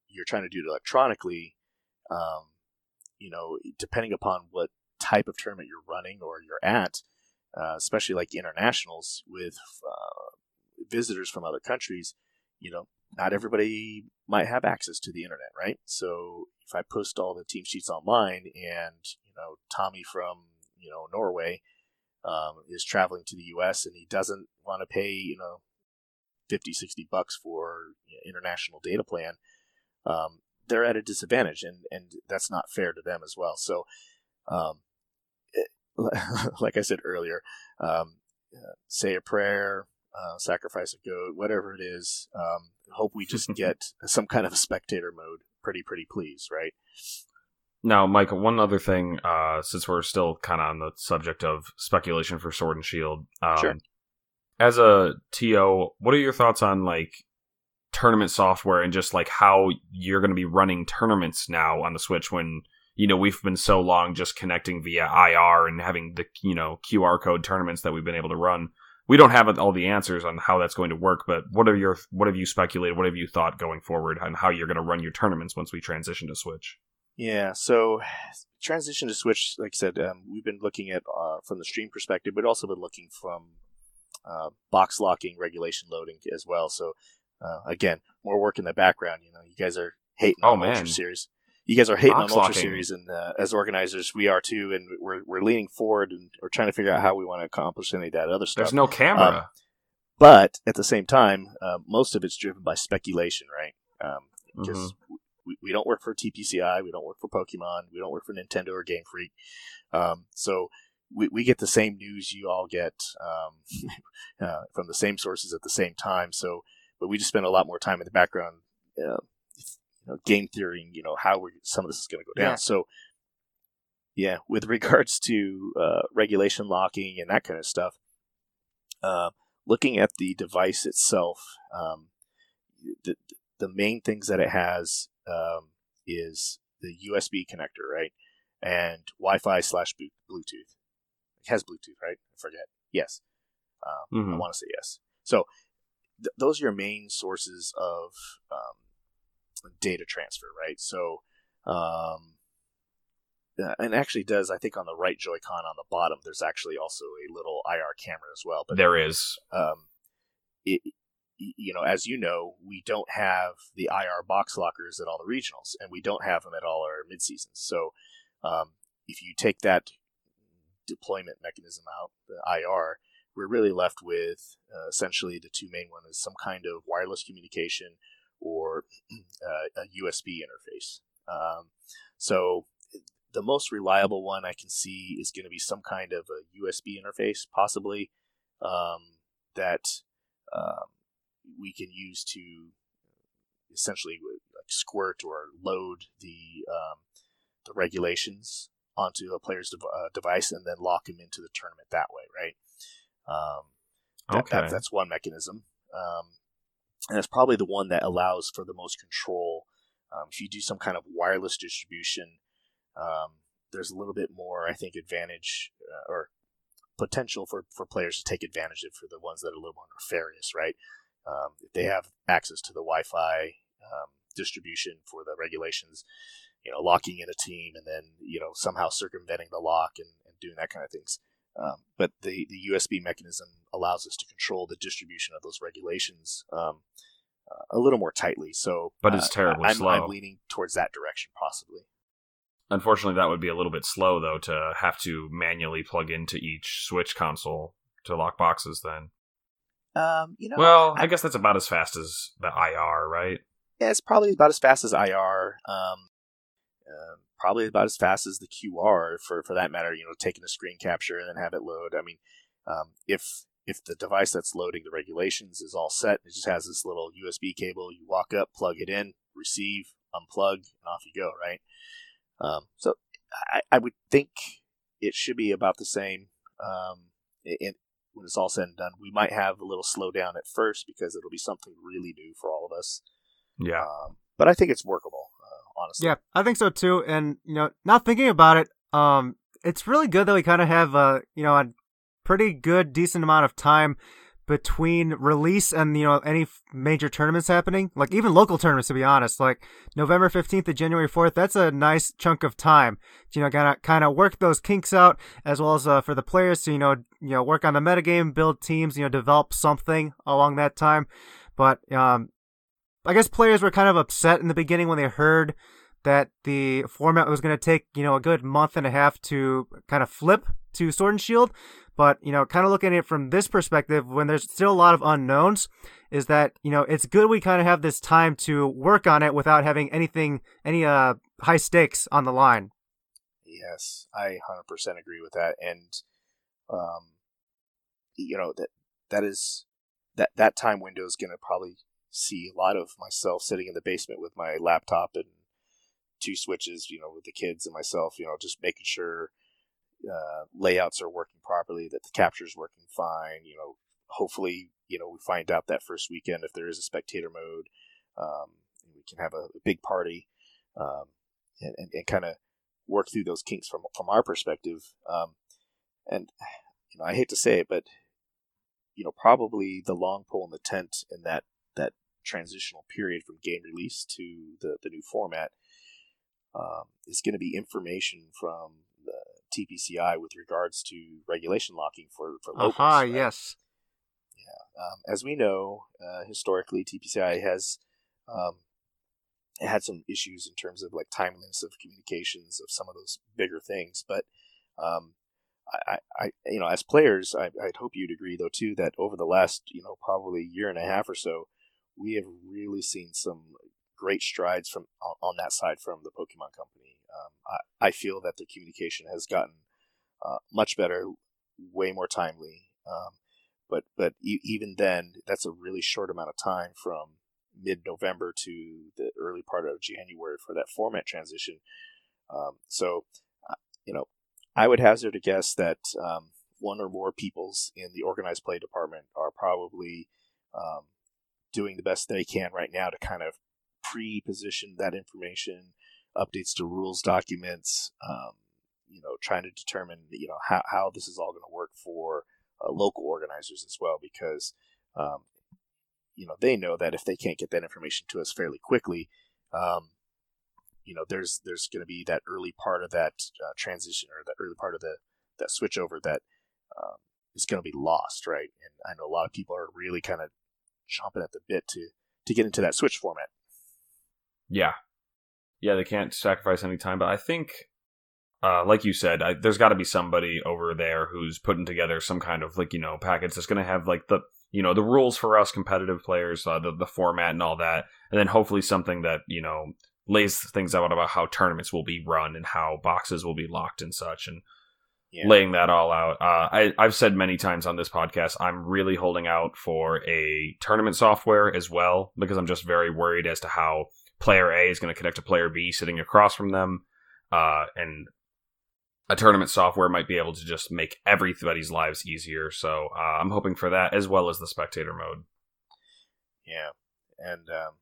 you're trying to do it electronically, um, you know, depending upon what type of tournament you're running or you're at, uh, especially like internationals with uh, visitors from other countries, you know, not everybody might have access to the internet, right? So if I post all the team sheets online and, you know, Tommy from, you know, Norway um, is traveling to the US and he doesn't want to pay, you know, 50, 60 bucks for you know, international data plan, um, they're at a disadvantage and, and that's not fair to them as well. So, um, it, like I said earlier, um, uh, say a prayer, uh, sacrifice a goat, whatever it is. Um, hope we just get some kind of a spectator mode. Pretty, pretty please, right? Now, Mike, one other thing, uh, since we're still kind of on the subject of speculation for Sword and Shield, um, Sure. as a TO, what are your thoughts on like tournament software and just like how you're going to be running tournaments now on the Switch when you know we've been so long just connecting via IR and having the you know QR code tournaments that we've been able to run. We don't have all the answers on how that's going to work, but what are your what have you speculated? What have you thought going forward on how you're going to run your tournaments once we transition to Switch? Yeah. So transition to Switch, like I said, um, we've been looking at uh, from the stream perspective, but also been looking from uh, box locking, regulation loading as well. So uh, again, more work in the background. You know, you guys are hating Oh, man. Ultra Series. You guys are hating Box on Ultra locking. Series, and uh, as organizers, we are too, and we're we're leaning forward and we're trying to figure out how we want to accomplish any of that other stuff. There's no camera. Um, But at the same time, uh, most of it's driven by speculation, right? Um, because Mm-hmm. we, we don't work for TPCI, we don't work for Pokemon, we don't work for Nintendo or Game Freak. Um, so we, we get the same news you all get um, uh, from the same sources at the same time. So, but we just spend a lot more time in the background, uh, know, game theorying, you know, how we some of this is going to go down. Yeah. So, yeah, with regards to uh, regulation locking and that kind of stuff, uh, looking at the device itself, um, the the main things that it has um, is the USB connector, right, and Wi-Fi slash Blu- Bluetooth. It has Bluetooth, right? I forget. Yes, um, I Mhm. want to say yes. So th- those are your main sources of um, data transfer, right? So. Um, uh, and actually does I think on the right Joy-Con on the bottom there's actually also a little IR camera as well. But There is. um, it, you know, as you know, we don't have the IR box lockers at all the regionals, and we don't have them at all our mid seasons. So, um, if you take that deployment mechanism out, the IR, we're really left with uh, essentially the two main ones: some kind of wireless communication or uh, a USB interface. Um, so, the most reliable one I can see is going to be some kind of a USB interface, possibly um, that um, we can use to essentially like squirt or load the um, the regulations onto a player's dev- uh, device and then lock him into the tournament that way, right? Um, that- Okay. that- that's one mechanism, um, and that's probably the one that allows for the most control. Um, if you do some kind of wireless distribution, um, there's a little bit more, I think, advantage uh, or potential for, for players to take advantage of for the ones that are a little more nefarious, right? Um, if they have access to the Wi-Fi um, distribution for the regulations, you know, locking in a team and then you know somehow circumventing the lock and, and doing that kind of things. Um, but the the USB mechanism allows us to control the distribution of those regulations um, uh, a little more tightly. So, but it's terribly I'm, slow. I'm leaning towards that direction, possibly. Unfortunately, that would be a little bit slow though to have to manually plug into each Switch console to lock boxes. Then, um, you know, well, I, I guess that's about as fast as the IR, right? Yeah, it's probably about as fast as IR. Um, uh, probably about as fast as the QR for for that matter. You know, taking a screen capture and then have it load. I mean, um, if if the device that's loading the regulations is all set, it just has this little USB cable. You walk up, plug it in, receive, unplug, and off you go. Right. Um, so I, I, would think it should be about the same. Um, it, when it's all said and done, we might have a little slowdown at first because it'll be something really new for all of us. Yeah. Um, but I think it's workable, honestly. Yeah, I think so too. And you know, not thinking about it, um, it's really good that we kind of have a you know a pretty good decent amount of time between release and you know any major tournaments happening like even local tournaments to be honest like november 15th to january 4th that's a nice chunk of time you know kind of kind of work those kinks out as well as uh, for the players to you know you know work on the metagame build teams you know develop something along that time but um i guess players were kind of upset in the beginning when they heard that the format was going to take you know a good month and a half to kind of flip to sword and shield but, you know, kind of looking at it from this perspective, when there's still a lot of unknowns, is that, you know, it's good we kind of have this time to work on it without having anything, any uh, high stakes on the line. Yes, I 100% agree with that. And, um, you know, that that is, that, that time window is going to probably see a lot of myself sitting in the basement with my laptop and two switches, you know, with the kids and myself, you know, just making sure uh, layouts are working properly, that the capture is working fine. You know, hopefully, you know, we find out that first weekend if there is a spectator mode, um, we can have a, a big party um, and, and, and kind of work through those kinks from from our perspective. Um, and you know, I hate to say it, but you know, probably the long pole in the tent in that that transitional period from game release to the the new format um, is going to be information from the TPCI with regards to regulation locking for for locals. Aha, right? yes. Yeah, um, as we know, uh, historically TPCI has um, had some issues in terms of like timeliness of communications of some of those bigger things, but um, I, I, you know, as players, I, I'd hope you'd agree though too that over the last, you know, probably year and a half or so, we have really seen some great strides from on, that side from the Pokemon Company. Um, I, I, feel that the communication has gotten uh, much better, way more timely. Um, but but e- even then, that's a really short amount of time from mid-November to the early part of January for that format transition. Um, so, uh, you know, I would hazard a guess that um, one or more peoples in the organized play department are probably um, doing the best they can right now to kind of pre-position that information updates to rules documents, um, you know, trying to determine, you know, how, how this is all going to work for uh, local organizers as well, because, um, you know, they know that if they can't get that information to us fairly quickly, um, you know, there's there's going to be that early part of that uh, transition or that early part of the that switch over that um, is going to be lost, right? And I know a lot of people are really kind of chomping at the bit to to get into that switch format. Yeah, yeah, they can't sacrifice any time. But I think, uh, like you said, I, there's got to be somebody over there who's putting together some kind of like you know package that's going to have like the you know the rules for us competitive players, uh, the the format and all that, and then hopefully something that you know lays things out about how tournaments will be run and how boxes will be locked and such and. Yeah. laying that all out. Uh, I, I've said many times on this podcast, I'm really holding out for a tournament software as well because I'm just very worried as to how player A is going to connect to player B sitting across from them, uh, and a tournament software might be able to just make everybody's lives easier. So uh, I'm hoping for that as well as the spectator mode. Yeah, and um,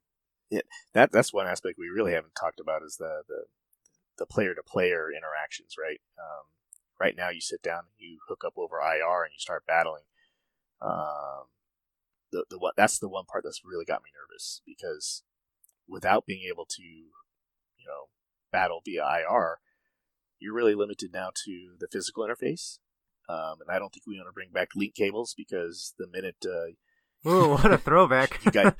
it, that that's one aspect we really haven't talked about is the the the player to player interactions. Right, um, right now you sit down, and you hook up over IR, and you start battling. Um, the the what that's the one part that's really got me nervous because without being able to, you know, battle via IR, you're really limited now to the physical interface. Um, and I don't think we want to bring back link cables because the minute uh, Ooh, what a throwback! you guys,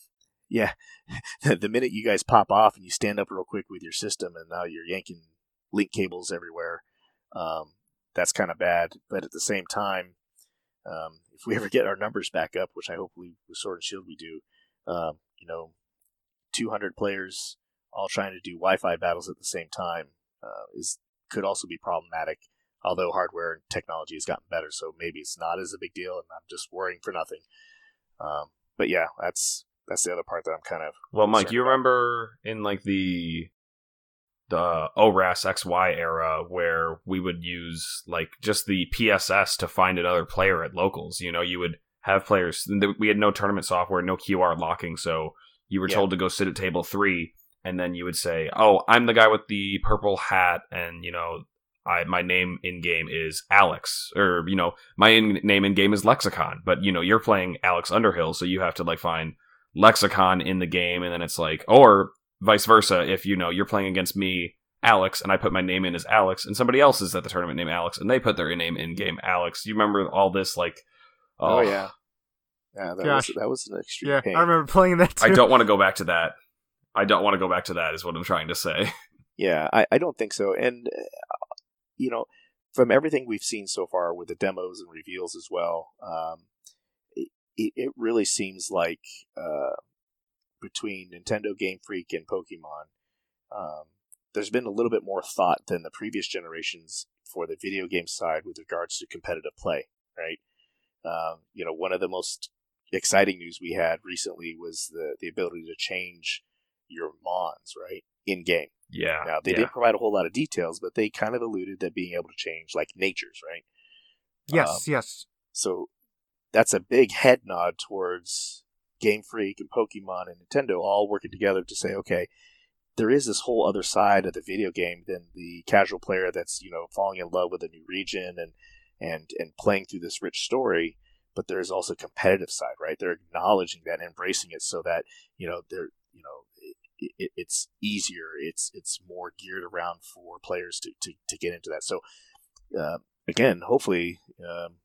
yeah, the minute you guys pop off and you stand up real quick with your system, and now you're yanking link cables everywhere. Um, that's kind of bad. But at the same time, um, if we ever get our numbers back up, which I hope we with Sword and Shield we do, um, you know, 200 players all trying to do Wi-Fi battles at the same time uh, is could also be problematic. Although hardware and technology has gotten better, so maybe it's not as a big deal, and I'm just worrying for nothing. Um, but yeah, that's that's the other part that I'm kind of Well, Mike, you about. remember in like the the ORAS XY era where we would use like just the PSS to find another player at locals. You know, you would have players. We had no tournament software, no QR locking, so you were Yeah. told to go sit at table three, and then you would say, "Oh, I'm the guy with the purple hat," and you know. I, my name in game is Alex, or you know, my in- name in game is Lexicon. But you know, you're playing Alex Underhill, so you have to like find lexicon in the game and then it's like or vice versa if you know you're playing against me alex and i put my name in as alex and somebody else is at the tournament named alex and they put their name in game alex you remember all this like Oh, yeah, yeah. That Gosh. was that was an extreme yeah, pain. I remember playing that too. i don't want to go back to that i don't want to go back to that is what i'm trying to say Yeah, I, I don't think so. And, uh, you know, from everything we've seen so far with the demos and reveals as well, um, it, it it really seems like uh, between Nintendo, Game Freak, and Pokemon, um, there's been a little bit more thought than the previous generations for the video game side with regards to competitive play, right? Um, you know, one of the most exciting news we had recently was the, the ability to change your mons, right, in game. yeah Now they yeah. didn't provide a whole lot of details, but they kind of alluded that being able to change like natures, right? yes, um, yes. So that's a big head nod towards Game Freak and Pokemon and Nintendo all working together to say, okay, there is this whole other side of the video game than the casual player that's you know falling in love with a new region and and and playing through this rich story. But there's also competitive side, right? They're acknowledging that, and embracing it, so that you know they're you know it, it, it's easier. It's it's more geared around for players to to, to get into that. So uh, again, hopefully, um,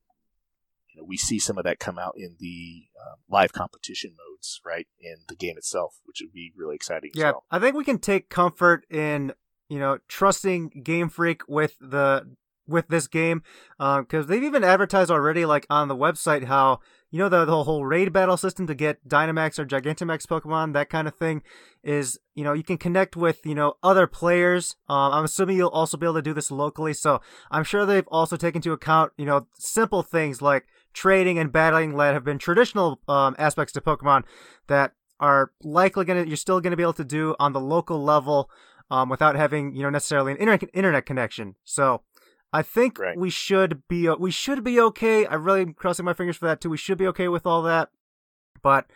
you know, we see some of that come out in the uh, live competition modes, right, in the game itself, which would be really exciting. Yeah, as well. I think we can take comfort in you know trusting Game Freak with the with this game because they've even advertised already, like on the website, how you know the, the whole raid battle system to get Dynamax or Gigantamax Pokemon, that kind of thing, is you know you can connect with you know other players. Um, I'm assuming you'll also be able to do this locally, so I'm sure they've also taken into account you know simple things like trading and battling that have been traditional um, aspects to Pokemon that are likely gonna you're still gonna be able to do on the local level um, without having you know necessarily an internet internet connection. So I think Right. we should be we should be okay. I really am crossing my fingers for that too. We should be okay with all that, but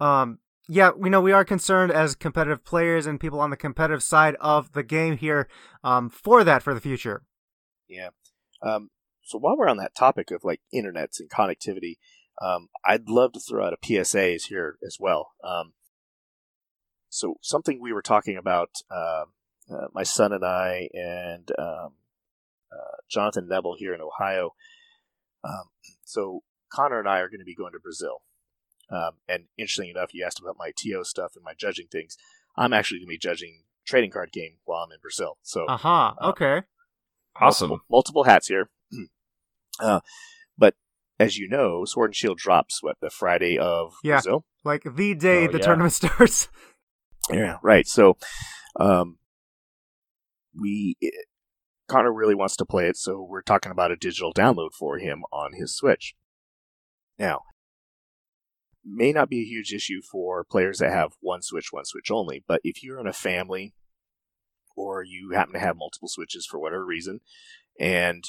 um. Yeah, we know we are concerned as competitive players and people on the competitive side of the game here um, for that for the future. Yeah. Um, so while we're on that topic of like internets and connectivity, um, I'd love to throw out a PSAs here as well. Um, so something we were talking about, uh, uh, my son and I, and um, uh, Jonathan Neville here in Ohio. Um, so Connor and I are going to be going to Brazil. Um, and interestingly enough, you asked about my TO stuff and my judging things. I'm actually going to be judging trading card game while I'm in Brazil. So Aha. Uh, okay. awesome multiple, multiple hats here. Uh, but as you know, Sword and Shield drops what the Friday of Yeah. Brazil. Like the day Oh, the yeah. tournament starts. Yeah, right. So, um, we Connor really wants to play it, so we're talking about a digital download for him on his Switch. Now, may not be a huge issue for players that have one Switch, one Switch only, but if you're in a family or you happen to have multiple Switches for whatever reason, and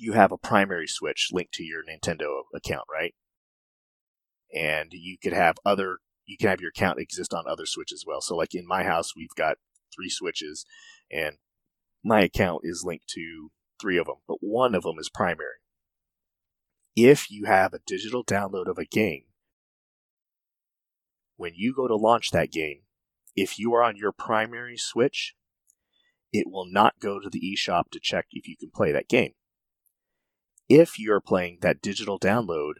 you have a primary Switch linked to your Nintendo account, right? And you could have other you can have your account exist on other switches as well. So like in my house, we've got three switches and my account is linked to three of them, but one of them is primary. If you have a digital download of a game, when you go to launch that game, if you are on your primary Switch, it will not go to the eShop to check if you can play that game. If you're playing that digital download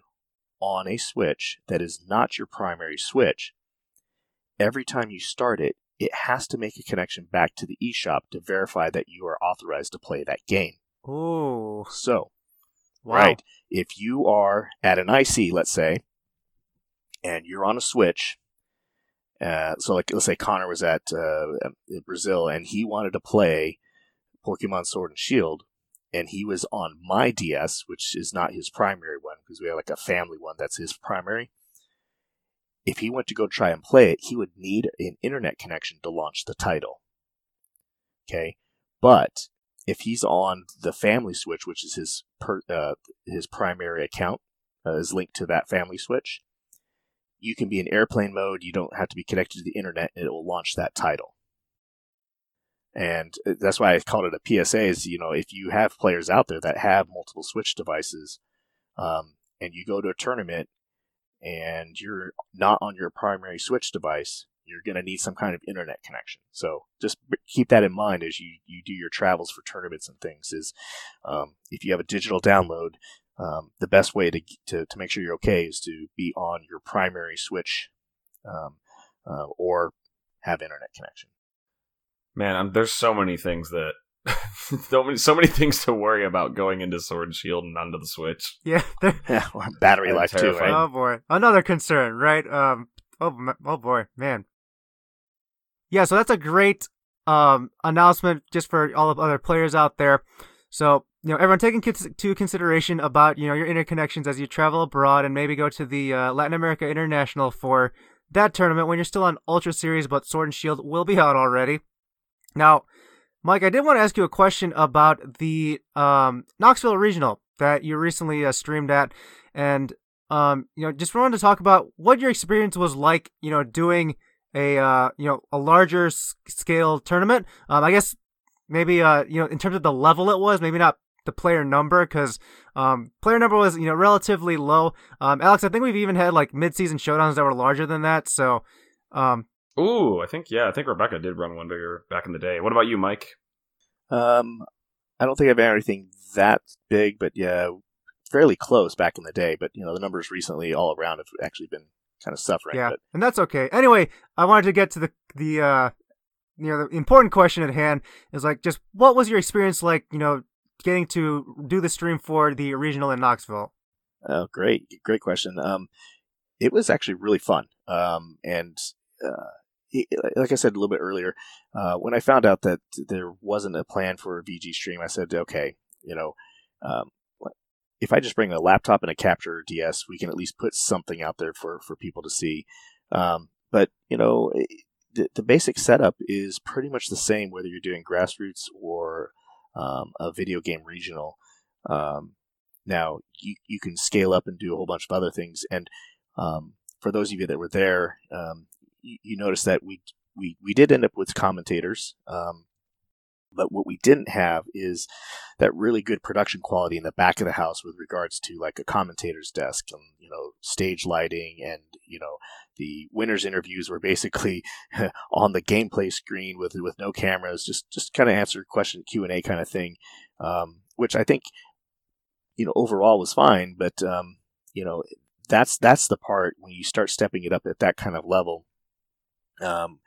on a Switch that is not your primary Switch, every time you start it, it has to make a connection back to the eShop to verify that you are authorized to play that game. Oh, So, wow. right, if you are at an IC, let's say, and you're on a Switch, uh, so like let's say Connor was at uh, Brazil and he wanted to play Pokemon Sword and Shield, and he was on my DS, which is not his primary one because we have like a family one that's his primary. If he went to go try and play it, he would need an internet connection to launch the title. Okay, but if he's on the family switch, which is his per, uh, his primary account, uh, is linked to that family switch, you can be in airplane mode. You don't have to be connected to the internet, and it will launch that title. And uh, that's why I called it a PSA. Is you know if you have players out there that have multiple Switch devices, um, and you go to a tournament, and you're not on your primary Switch device, you're going to need some kind of internet connection. So just keep that in mind as you, you do your travels for tournaments and things. Is um, if you have a digital download, um, the best way to, to to make sure you're okay is to be on your primary Switch, um, uh, or have internet connection. Man, I'm, there's so many things that so many so many things to worry about going into Sword and Shield and onto the Switch. Yeah. Yeah, or battery life too. Right? Oh boy, another concern, right? Um. Oh, oh boy, man. Yeah. So that's a great um announcement just for all of other players out there. So you know, everyone taking cons- to consideration about you know your interconnections as you travel abroad and maybe go to the uh, Latin America International for that tournament when you're still on Ultra Series, but Sword and Shield will be out already. Now, Mike, I did want to ask you a question about the um, Knoxville Regional that you recently uh, streamed at, and um, you know, just wanted to talk about what your experience was like, you know, doing a uh, you know a larger scale tournament. Um, I guess maybe uh, you know, in terms of the level it was, maybe not the player number because um, player number was you know relatively low. Um, Alex, I think we've even had like mid-season showdowns that were larger than that. So, um, Ooh, I think yeah, I think Rebecca did run one bigger back in the day. What about you, Mike? Um, I don't think I've had anything that big, but yeah, fairly close back in the day. But you know, the numbers recently all around have actually been kind of suffering. yeah, But and that's okay. Anyway, I wanted to get to the the uh, you know the important question at hand is like just what was your experience like? You know, getting to do the stream for the regional in Knoxville. Oh, great, great question. Um, it was actually really fun. Um, and uh, it, like I said a little bit earlier, uh, when I found out that there wasn't a plan for a VG stream, I said, okay, you know, um, if I just bring a laptop and a capture DS, we can at least put something out there for for people to see. Um, but you know, the, the basic setup is pretty much the same whether you're doing grassroots or um, a video game regional. Um, now you you can scale up and do a whole bunch of other things. And um, for those of you that were there, um, you, notice that we we we did end up with commentators. Um, but what we didn't have is that really good production quality in the back of the house with regards to like a commentator's desk and you know stage lighting and you know the winners interviews were basically on the gameplay screen with with no cameras just just kind of answer question q&a kind of thing um, which i think you know overall was fine but um, you know that's that's the part when you start stepping it up at that kind of level um,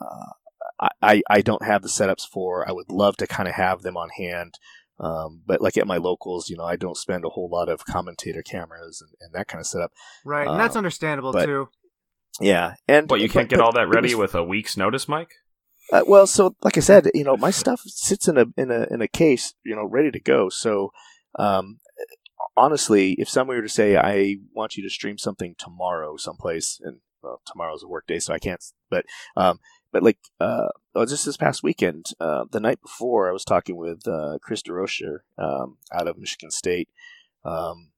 uh, I, I don't have the setups for. I would love to kind of have them on hand. Um, but like at my locals, you know, I don't spend a whole lot of commentator cameras and, and that kind of setup. Right, and that's Um, understandable but- too. Yeah, and But you can't get but all that ready was- with a week's notice, Mike. Uh, well, so like I said, you know, my stuff sits in a in a in a case, you know, ready to go. So, um, honestly, if someone were to say, "I want you to stream something tomorrow, someplace," and well, tomorrow's a work day, so I can't. But, um, but like, uh, oh, just this past weekend, uh, the night before, I was talking with uh, Chris DeRocher um, out of Michigan State, um,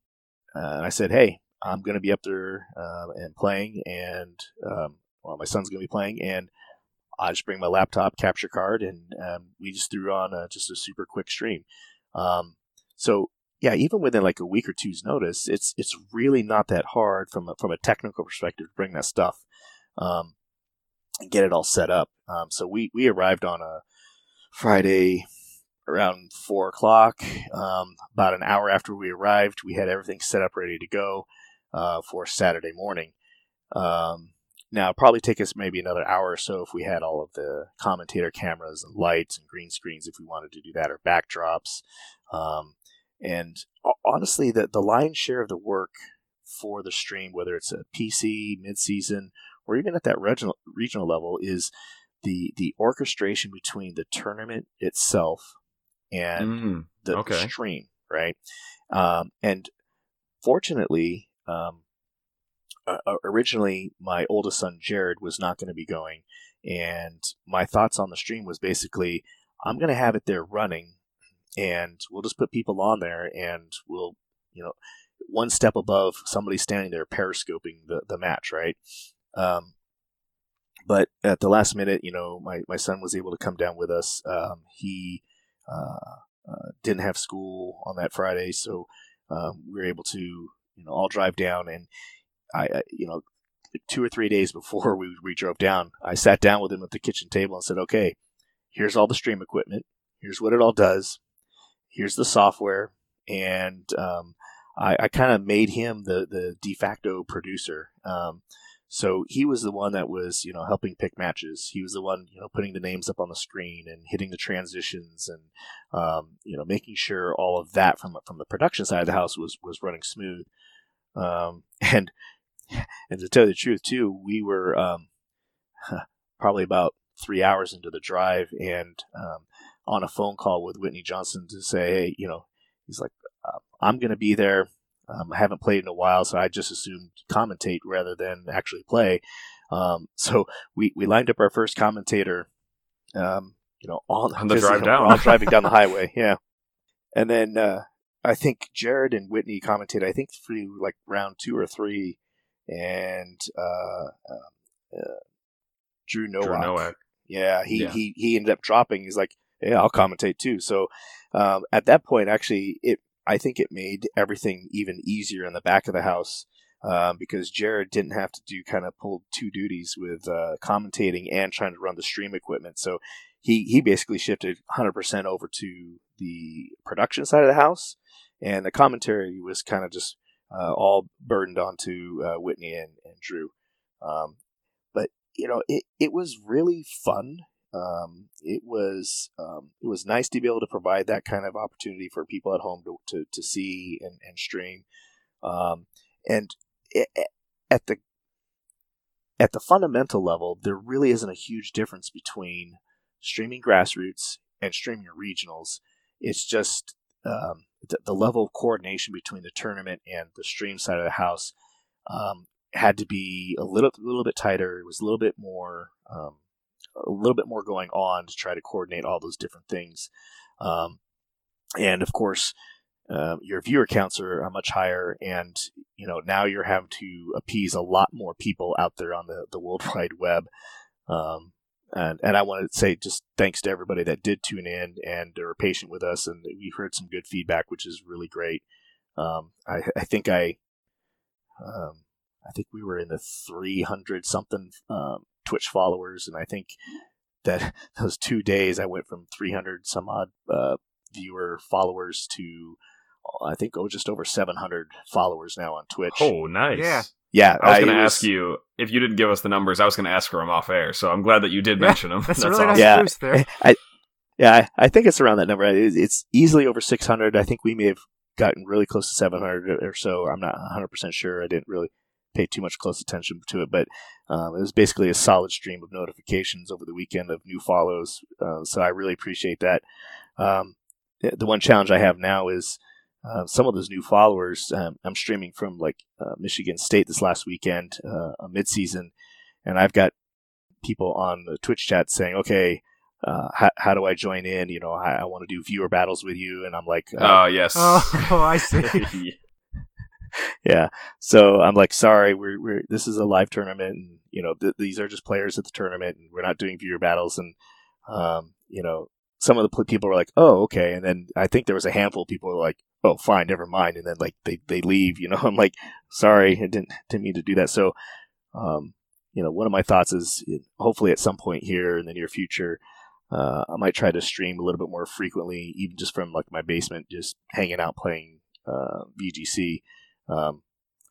and I said, "Hey, I'm going to be up there um, and playing, and um, well, my son's going to be playing, and." I just bring my laptop capture card and um, we just threw on a, just a super quick stream. So yeah, even within like a week or two's notice, it's it's really not that hard from a, from a technical perspective to bring that stuff. Um, get it all set up. Um, so we we arrived on a Friday around four o'clock. Um, about an hour after we arrived, we had everything set up ready to go uh, for Saturday morning. Um, now, probably take us maybe another hour or so if we had all of the commentator cameras and lights and green screens if we wanted to do that or backdrops. Um, and honestly, the, the lion's share of the work for the stream, whether it's a PC, midseason, or even at that regional, regional level, is the, the orchestration between the tournament itself and Mm, the, okay. stream, right? Um, and fortunately, um, uh, originally my oldest son Jared was not going to be going, and my thoughts on the stream was basically I'm going to have it there running, and we'll just put people on there, and we'll you know one step above somebody standing there periscoping the the match, right? Um, but at the last minute, you know, my, my son was able to come down with us. Um, he uh, uh, didn't have school on that Friday, so um, we were able to, you know, all drive down. And I, I, you know, two or three days before we, we drove down, I sat down with him at the kitchen table and said, "Okay, here's all the stream equipment. Here's what it all does. Here's the software." And um, I, I kind of made him the the de facto producer. Um, so he was the one that was, you know, helping pick matches. He was the one, you know, putting the names up on the screen and hitting the transitions and, um, you know, making sure all of that from from the production side of the house was was running smooth. Um, and and to tell you the truth, too, we were um, probably about three hours into the drive and um, on a phone call with Whitney Johnson to say, hey, you know, he's like, uh, I'm going to be there. Um, I haven't played in a while, so I just assumed commentate rather than actually play. Um, so we, we lined up our first commentator, um, you know, on, On the drive down. all driving down the highway, yeah. And then uh, I think Jared and Whitney commentated. I think through like round two or three, and uh, uh, uh, Drew Nowak. Drew Nowak. Yeah, he, Yeah. he he ended up dropping. He's like, yeah, I'll commentate too. So um, at that point, actually, it I think it made everything even easier in the back of the house um, because Jared didn't have to do kind of pull two duties with uh, commentating and trying to run the stream equipment. So he he basically shifted 100% over to the production side of the house, and the commentary was kind of just uh, all burdened onto uh, Whitney and, and Drew. Um, but you know, it, it was really fun. Um, it was um, it was nice to be able to provide that kind of opportunity for people at home to, to, to see and, and stream. Um, and at the at the fundamental level, there really isn't a huge difference between streaming grassroots and streaming regionals. It's just um, the, the level of coordination between the tournament and the stream side of the house um, had to be a little a little bit tighter. It was a little bit more um, a little bit more going on to try to coordinate all those different things. Um, and of course, uh, your viewer counts are, are much higher, and you know now you're having to appease a lot more people out there on the the world wide web. Um, and and I want to say just thanks to everybody that did tune in and are patient with us, and we've heard some good feedback, which is really great. Um, I, I think I, um, I think we were in the 300 something um, Twitch followers, and I think that those two days I went from 300 some odd uh, viewer followers to I think oh just over 700 followers now on Twitch. Oh, nice. Yeah. yeah, I was going to it ask you if you didn't give us the numbers. I was going to ask for them off air. So I'm glad that you did Yeah, mention them. That's, That's, really awesome. nice Yeah. boost there. I, yeah, I, I think it's around that number. It- It's easily over 600. I think we may have gotten really close to 700 or so. I'm not 100% sure. I didn't really pay too much close attention to it, but um, it was basically a solid stream of notifications over the weekend of new follows. Uh, so I really appreciate that. Um, the the one challenge I have now is uh, some of those new followers. Um, I'm streaming from like uh, Michigan State this last weekend, uh, a midseason, and I've got people on the Twitch chat saying, "Okay, uh, how, how do I join in? You know, I, I want to do viewer battles with you." And I'm like, uh, Oh, yes. Oh, I see. yeah. So I'm like, sorry, we're, we're this is a live tournament, and you know, th- these are just players at the tournament, and we're not doing viewer battles. And um, you know, some of the pl- people were like, oh, okay, and then I think there was a handful of people were like, oh, fine, never mind, and then like they they leave. You know, I'm like, sorry, I didn't didn't mean to do that. So, um, you know, one of my thoughts is hopefully at some point here in the near future, uh, I might try to stream a little bit more frequently, even just from like my basement, just hanging out playing uh, VGC. Um,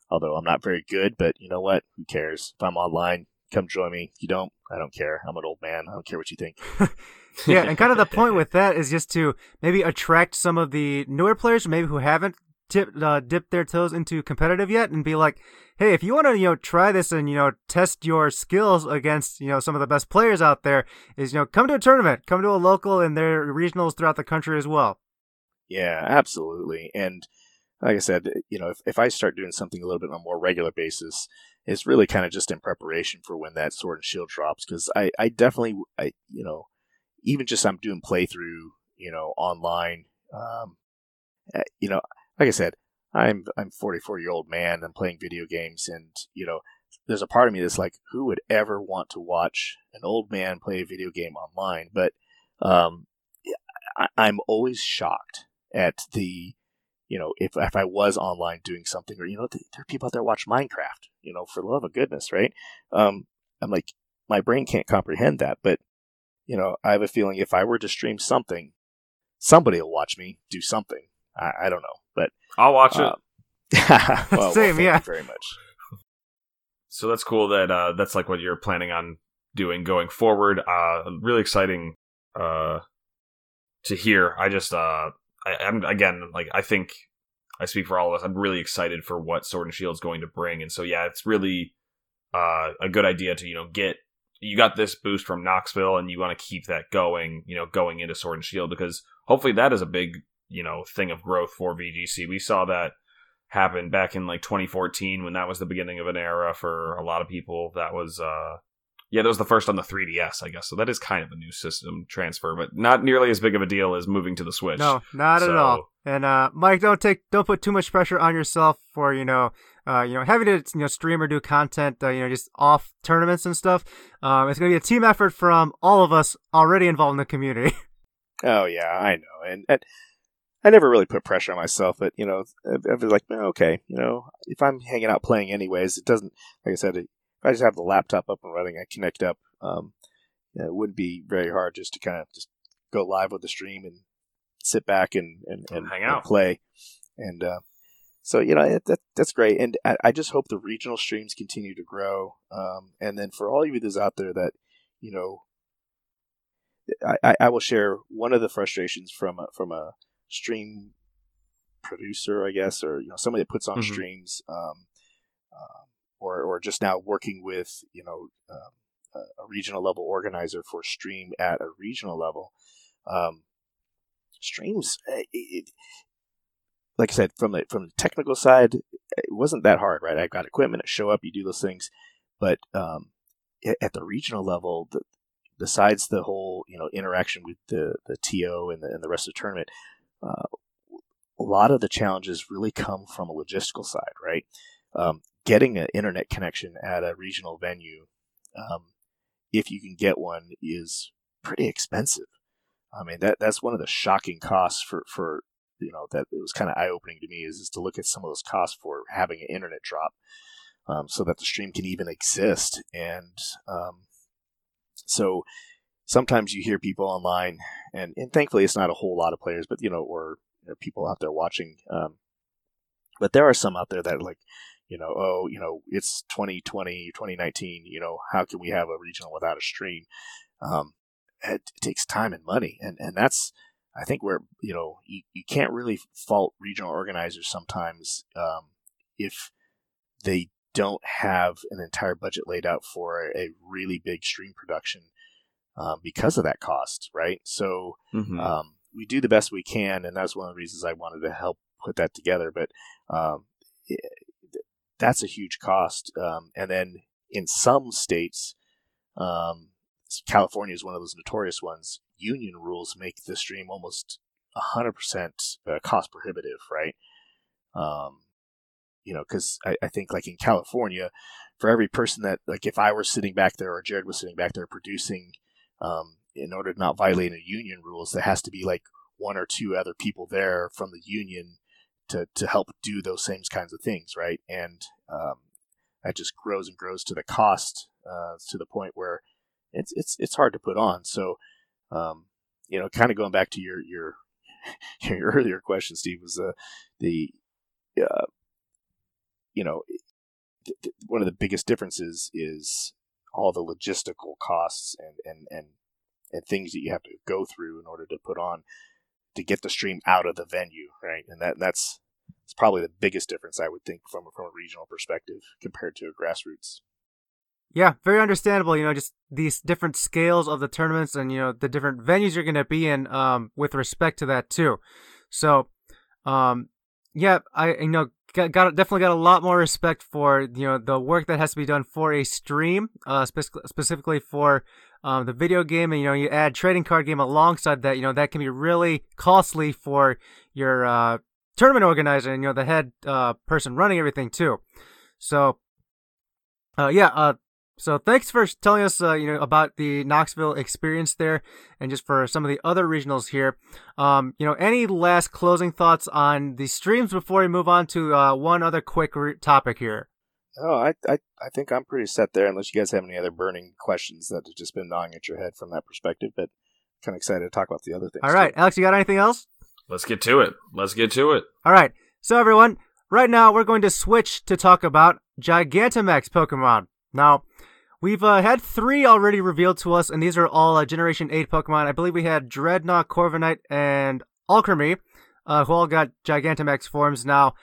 although I'm not very good, but you know what? Who cares? If I'm online, come join me. If you don't, I don't care. I'm an old man. I don't care what you think. yeah, and kind of the point with that is just to maybe attract some of the newer players, maybe who haven't tipped uh, dipped their toes into competitive yet, and be like, hey, if you want to you know try this and you know test your skills against you know some of the best players out there, is you know come to a tournament, come to a local and their regionals throughout the country as well. Yeah, absolutely, and like I said, you know, if, if I start doing something a little bit on a more regular basis, it's really kind of just in preparation for when that sword and shield drops. Because I, I definitely, I, you know, even just I'm doing playthrough, you know, online. Um, eh, you know, like I said, I'm I'm 44 year old man. I'm playing video games, and you know, there's a part of me that's like, who would ever want to watch an old man play a video game online? But um, I, I'm always shocked at the you know, if if I was online doing something, or you know, there are people out there watch Minecraft, you know, for the love of goodness, right? Um, I'm like, my brain can't comprehend that, but you know, I have a feeling if I were to stream something, somebody will watch me do something. I, I don't know, but I'll watch uh, it. well, Same, well, yeah. very much. So that's cool. That uh, that's like what you're planning on doing going forward. Uh, really exciting uh, to hear. I just uh, I, am again like I think I speak for all of us. I'm really excited for what Sword and Shield is going to bring, and so yeah, it's really uh, a good idea to you know get you got this boost from Knoxville, and you want to keep that going, you know, going into Sword and Shield because hopefully that is a big you know thing of growth for VGC. We saw that happen back in like 2014 when that was the beginning of an era for a lot of people. That was uh yeah, that was the first on the 3DS, I guess. So that is kind of a new system transfer, but not nearly as big of a deal as moving to the Switch. No, not so... at all. And uh, Mike, don't take don't put too much pressure on yourself for you know uh, you know having to you know stream or do content uh, you know just off tournaments and stuff. Um, it's going to be a team effort from all of us already involved in the community. Oh yeah, I know, and, and I never really put pressure on myself, but you know, I, I was like, okay, you know, if I'm hanging out playing anyways, it doesn't. Like I said, it, I just have the laptop up and running, I connect up. Um, you know, it wouldn't be very hard just to kind of just go live with the stream and sit back and and, and hang out, and play. And uh, so you know that, that's great. And I, I, just hope the regional streams continue to grow. Um, and then for all of you that's out there that you know, I, I will share one of the frustrations from a, from a stream producer, I guess, or you know somebody that puts on mm-hmm. streams. Um, uh, or or just now working with you know um, a regional level organizer for stream at a regional level. Um, streams, eh, it, like I said, from the from the technical side, it wasn't that hard, right? I've got equipment, I show up, you do those things, but um, at the regional level, the, besides the whole you know interaction with the the TO and the, and the rest of the tournament, uh, a lot of the challenges really come from a logistical side, right? Um, getting an internet connection at a regional venue, um, if you can get one, is pretty expensive. I mean, that that's one of the shocking costs for, for you know, that it was kind of eye opening to me is, is to look at some of those costs for having an internet drop um, so that the stream can even exist. And um, so sometimes you hear people online, and, and thankfully it's not a whole lot of players, but, you know, or you know, people out there watching. Um, but there are some out there that like, you know, oh, you know, it's 2020, 2019, you know, how can we have a regional without a stream? Um, it, it, takes time and money. And, and that's, I think where, you know, you, you can't really fault regional organizers sometimes, um, if they don't have an entire budget laid out for a, a really big stream production, um, because of that cost, right? So, mm-hmm. um, we do the best we can. And that's one of the reasons I wanted to help put that together. But, um, that's a huge cost. Um, and then in some states, um, California is one of those notorious ones. Union rules make the stream almost 100% uh, cost prohibitive, right? Um, you know, because I, I, think like in California, for every person that like if I were sitting back there or Jared was sitting back there producing, um, in order to not violate any union rules, there has to be like one or two other people there from the union to to help do those same kinds of things, right? And um, that just grows and grows to the cost uh, to the point where it's it's it's hard to put on. So, um, you know, kind of going back to your your your earlier question, Steve, was uh, the uh, you know th- th- one of the biggest differences is all the logistical costs and and and and things that you have to go through in order to put on to get the stream out of the venue, right? And that that's it's probably the biggest difference I would think from from a regional perspective compared to a grassroots. Yeah, very understandable. You know, just these different scales of the tournaments and you know the different venues you're going to be in um, with respect to that too. So, um, yeah, I you know got, got definitely got a lot more respect for you know the work that has to be done for a stream, uh, spe- specifically for um, the video game, and you know you add trading card game alongside that. You know that can be really costly for your uh, tournament organizer and you know the head uh, person running everything too. So, uh, yeah, uh, so thanks for telling us, uh, you know, about the Knoxville experience there, and just for some of the other regionals here. Um, you know, any last closing thoughts on the streams before we move on to uh, one other quick re- topic here? Oh, I, I I think I'm pretty set there. Unless you guys have any other burning questions that have just been gnawing at your head from that perspective, but kind of excited to talk about the other things. All right, too. Alex, you got anything else? Let's get to it. Let's get to it. All right, so everyone, right now we're going to switch to talk about Gigantamax Pokemon. Now, We've uh, had three already revealed to us, and these are all uh, Generation 8 Pokemon. I believe we had Drednaw, Corviknight, and Alcremie, uh, who all got Gigantamax forms. Now,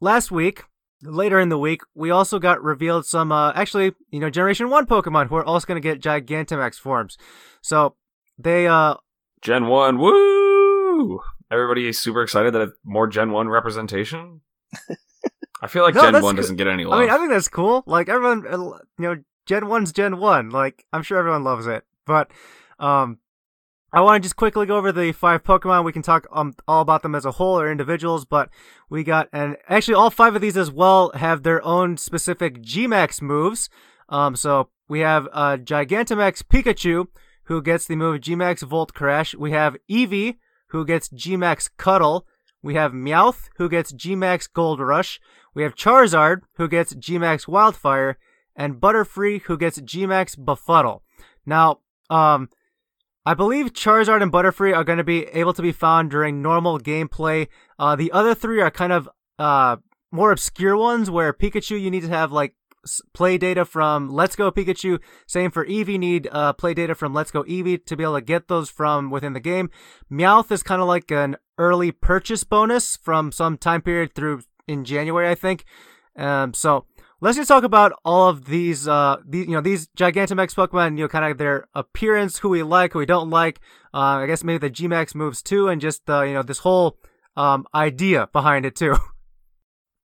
last week, later in the week, we also got revealed some, uh, actually, you know, Generation 1 Pokemon who are also going to get Gigantamax forms. So, they, uh, Gen 1, woo! Everybody is super excited that it's more Gen 1 representation. I feel like No, Gen 1 good. doesn't get any love. I mean, I think that's cool. Like everyone, uh, you know, Gen One's Gen One. Like I'm sure everyone loves it. But um, I want to just quickly go over the five Pokemon. We can talk um all about them as a whole or individuals. But we got and actually all five of these as well have their own specific Gmax moves. Um, so we have uh Gigantamax Pikachu who gets the move Gmax Volt Crash. We have Eevee who gets Gmax Cuddle. We have Meowth who gets Gmax Gold Rush. We have Charizard who gets Gmax Wildfire and Butterfree who gets Gmax Befuddle. Now, um, I believe Charizard and Butterfree are going to be able to be found during normal gameplay. Uh, the other three are kind of uh more obscure ones where Pikachu you need to have like play data from Let's Go Pikachu. Same for Eevee, need uh, play data from Let's Go Eevee to be able to get those from within the game. Meowth is kind of like an early purchase bonus from some time period through in January, I think. Um, so let's just talk about all of these, uh, these, you know, these Gigantamax Pokemon, you know, kind of their appearance, who we like, who we don't like. Uh, I guess maybe the Gmax moves too, and just, uh, you know, this whole, um, idea behind it too.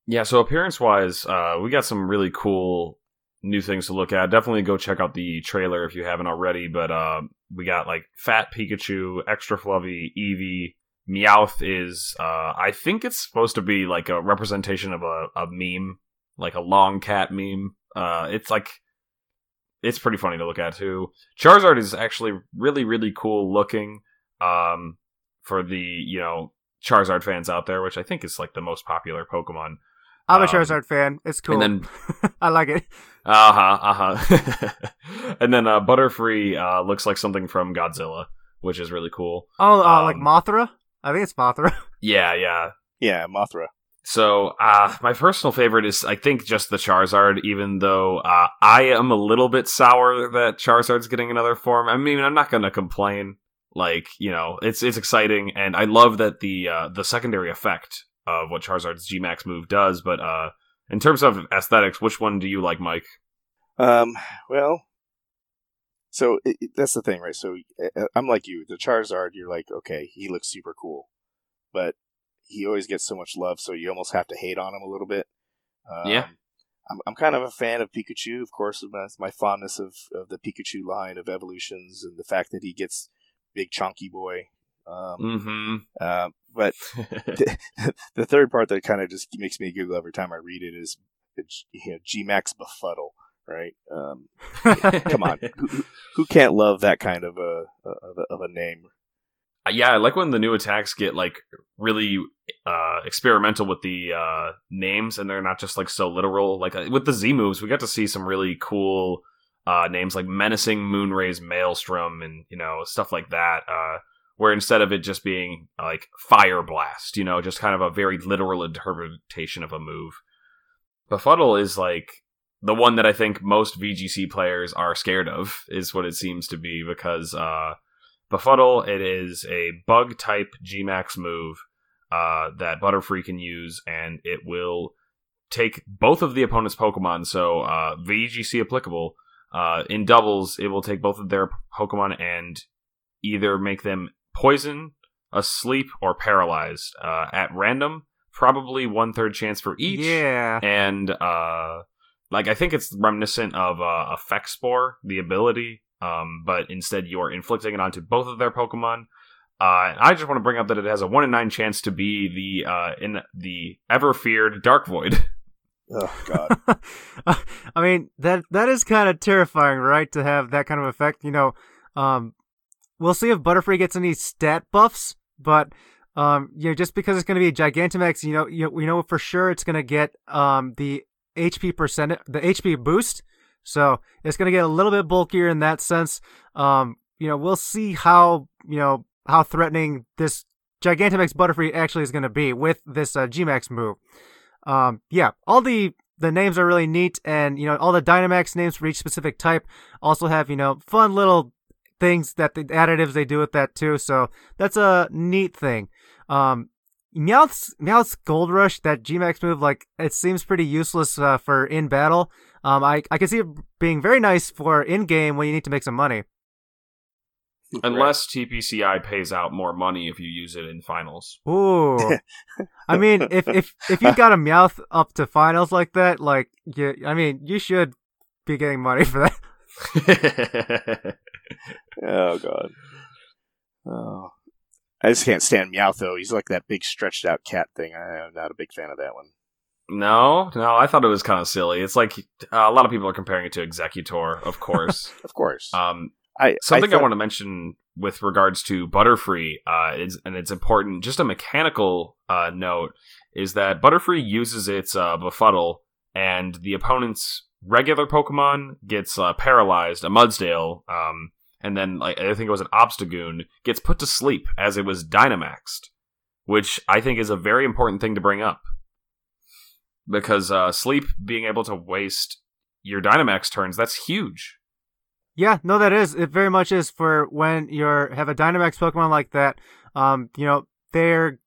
Yeah, so appearance wise, uh, we got some really cool new things to look at. Definitely go check out the trailer if you haven't already. But uh, we got like Fat Pikachu, Extra Fluffy, Eevee. Meowth is, uh, I think it's supposed to be like a representation of a, a meme, like a long cat meme. Uh, it's like, it's pretty funny to look at too. Charizard is actually really, really cool looking. Um, for the, you know, Charizard fans out there, which I think is like the most popular Pokemon. I'm a Um, Charizard fan. It's cool. And then I like it. Uh huh. Uh huh. and then uh, Butterfree uh, looks like something from Godzilla, which is really cool. Oh, uh, like Um, Mothra? I think it's Mothra. Yeah, yeah. Yeah, Mothra. So, uh, my personal favorite is, I think, just the Charizard. Even though uh, I am a little bit sour that Charizard's getting another form. I mean, I'm not gonna complain. Like, you know, it's it's exciting, and I love that the uh, the secondary effect of what Charizard's Gmax move does. But uh, in terms of aesthetics, which one do you like, Mike? Um, well, so it, it- that's the thing, right? So uh, I'm like you. The Charizard, you're like, okay, he looks super cool, but he always gets so much love, so you almost have to hate on him a little bit. Um, Yeah. I'm, I'm kind of a fan of Pikachu, of course, my, my fondness of, of the Pikachu line of evolutions and the fact that he gets big chunky boy. Um, Mm-hmm. uh, but the, the third part that kind of just makes me giggle every time I read it is, you know, G-Max Befuddle, right? Um, come on, who, who- who can't love that kind of a of a, of a name? Uh, yeah, I like when the new attacks get like really uh, experimental with the uh, names, and they're not just like so literal. Like uh, with the Z moves, we got to see some really cool uh, names like menacing Moonraze Maelstrom, and you know stuff like that. Uh, where instead of it just being like fire blast, you know, just kind of a very literal interpretation of a move. Befuddle is like the one that I think most VGC players are scared of, is what it seems to be, because uh, Befuddle, it is a bug type Gmax move uh, that Butterfree can use, and it will take both of the opponent's Pokemon, so uh, VGC applicable. Uh, in doubles, it will take both of their Pokemon and either make them poison, asleep, or paralyzed uh, at random. Probably one third chance for each. Yeah. And uh, like I think it's reminiscent of uh, Effect Spore, the ability, um, but instead you are inflicting it onto both of their Pokemon. Uh, I just want to bring up that it has a one in nine chance to be the uh, in the ever feared Dark Void. Oh God! I mean that that is kind of terrifying, right? To have that kind of effect. You know, um, we'll see if Butterfree gets any stat buffs, but um, you know, just because it's going to be a Gigantamax, you know, you, we know for sure it's going to get um the HP percent, the HP boost. So it's going to get a little bit bulkier in that sense. Um, you know, we'll see how you know how threatening this Gigantamax Butterfree actually is going to be with this uh, Gmax move. Um, yeah, all the the names are really neat, and you know all the Dynamax names for each specific type also have you know fun little things that the additives they do with that too. So that's a neat thing. Um, Meowth's Meowth's Gold Rush, that Gmax move, like it seems pretty useless uh, for in battle. Um, I I can see it being very nice for in game when you need to make some money. Unless TPCI pays out more money if you use it in finals. Ooh, I mean, if if if you got a Meowth up to finals like that, like you, I mean, you should be getting money for that. oh god. Oh. I just can't stand Meowth though. He's like that big stretched out cat thing. I'm not a big fan of that one. No, no, I thought it was kind of silly. It's like uh, a lot of people are comparing it to Exeggutor, of course. of course. Um, I something I, thought... I, want to mention with regards to Butterfree, uh, is, and it's important. Just a mechanical uh, note is that Butterfree uses its uh, Befuddle, and the opponent's regular Pokemon gets uh, paralyzed. A Mudsdale, um, and then like I think it was an Obstagoon gets put to sleep as it was Dynamaxed, which I think is a very important thing to bring up because uh, sleep being able to waste your Dynamax turns that's huge. Yeah, no, that is it. Very much is for when you're have a Dynamax Pokemon like that. Um, you know, they're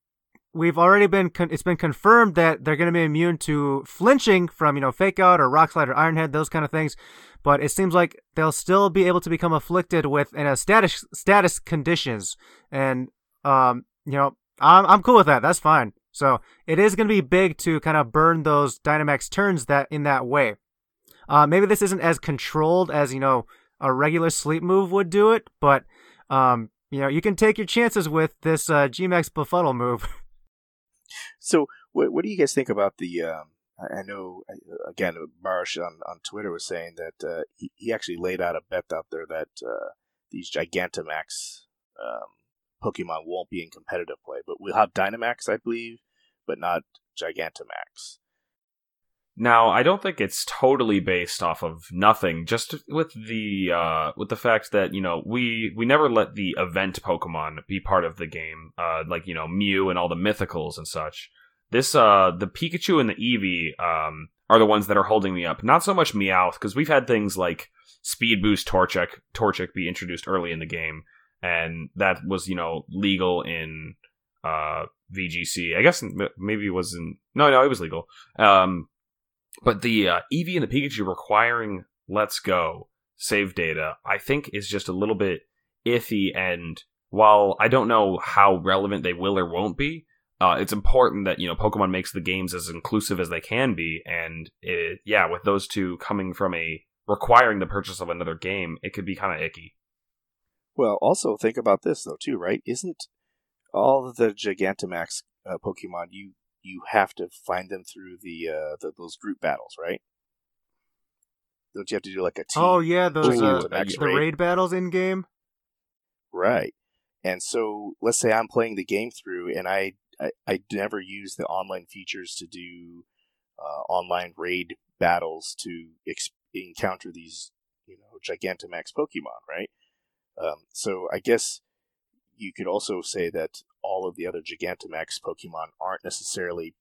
we've already been con- it's been confirmed that they're going to be immune to flinching from you know fake out or rock slide or iron head those kind of things but it seems like they'll still be able to become afflicted with in a status status conditions and um you know i'm, I'm cool with that that's fine so it is going to be big to kind of burn those dynamax turns that in that way uh maybe this isn't as controlled as you know a regular sleep move would do it but um you know you can take your chances with this uh, gmax befuddle move So, what, what do you guys think about the? Um, I, I know again, Marsh on, on Twitter was saying that uh, he, he actually laid out a bet out there that uh, these Gigantamax um, Pokemon won't be in competitive play, but we'll have Dynamax, I believe, but not Gigantamax. Now, I don't think it's totally based off of nothing. Just with the uh, with the fact that you know we we never let the event Pokemon be part of the game, uh, like you know Mew and all the mythicals and such. This uh, the Pikachu and the Eevee um, are the ones that are holding me up. Not so much Meowth because we've had things like Speed Boost Torchic Torchic be introduced early in the game, and that was you know legal in uh, VGC. I guess maybe it wasn't. No, no, it was legal. Um, but the uh, Eevee and the Pikachu requiring Let's Go save data, I think, is just a little bit iffy. And while I don't know how relevant they will or won't be, uh, it's important that you know Pokemon makes the games as inclusive as they can be. And it, yeah, with those two coming from a requiring the purchase of another game, it could be kind of icky. Well, also think about this though too, right? Isn't all the Gigantamax uh, Pokemon you you have to find them through the, uh, the those group battles, right? Don't you have to do like a team? Oh yeah, those uh, the raid. raid battles in game. Right, and so let's say I'm playing the game through, and I I, I never use the online features to do uh, online raid battles to ex- encounter these you know Gigantamax Pokemon, right? Um, so I guess you could also say that all of the other Gigantamax Pokemon aren't necessarily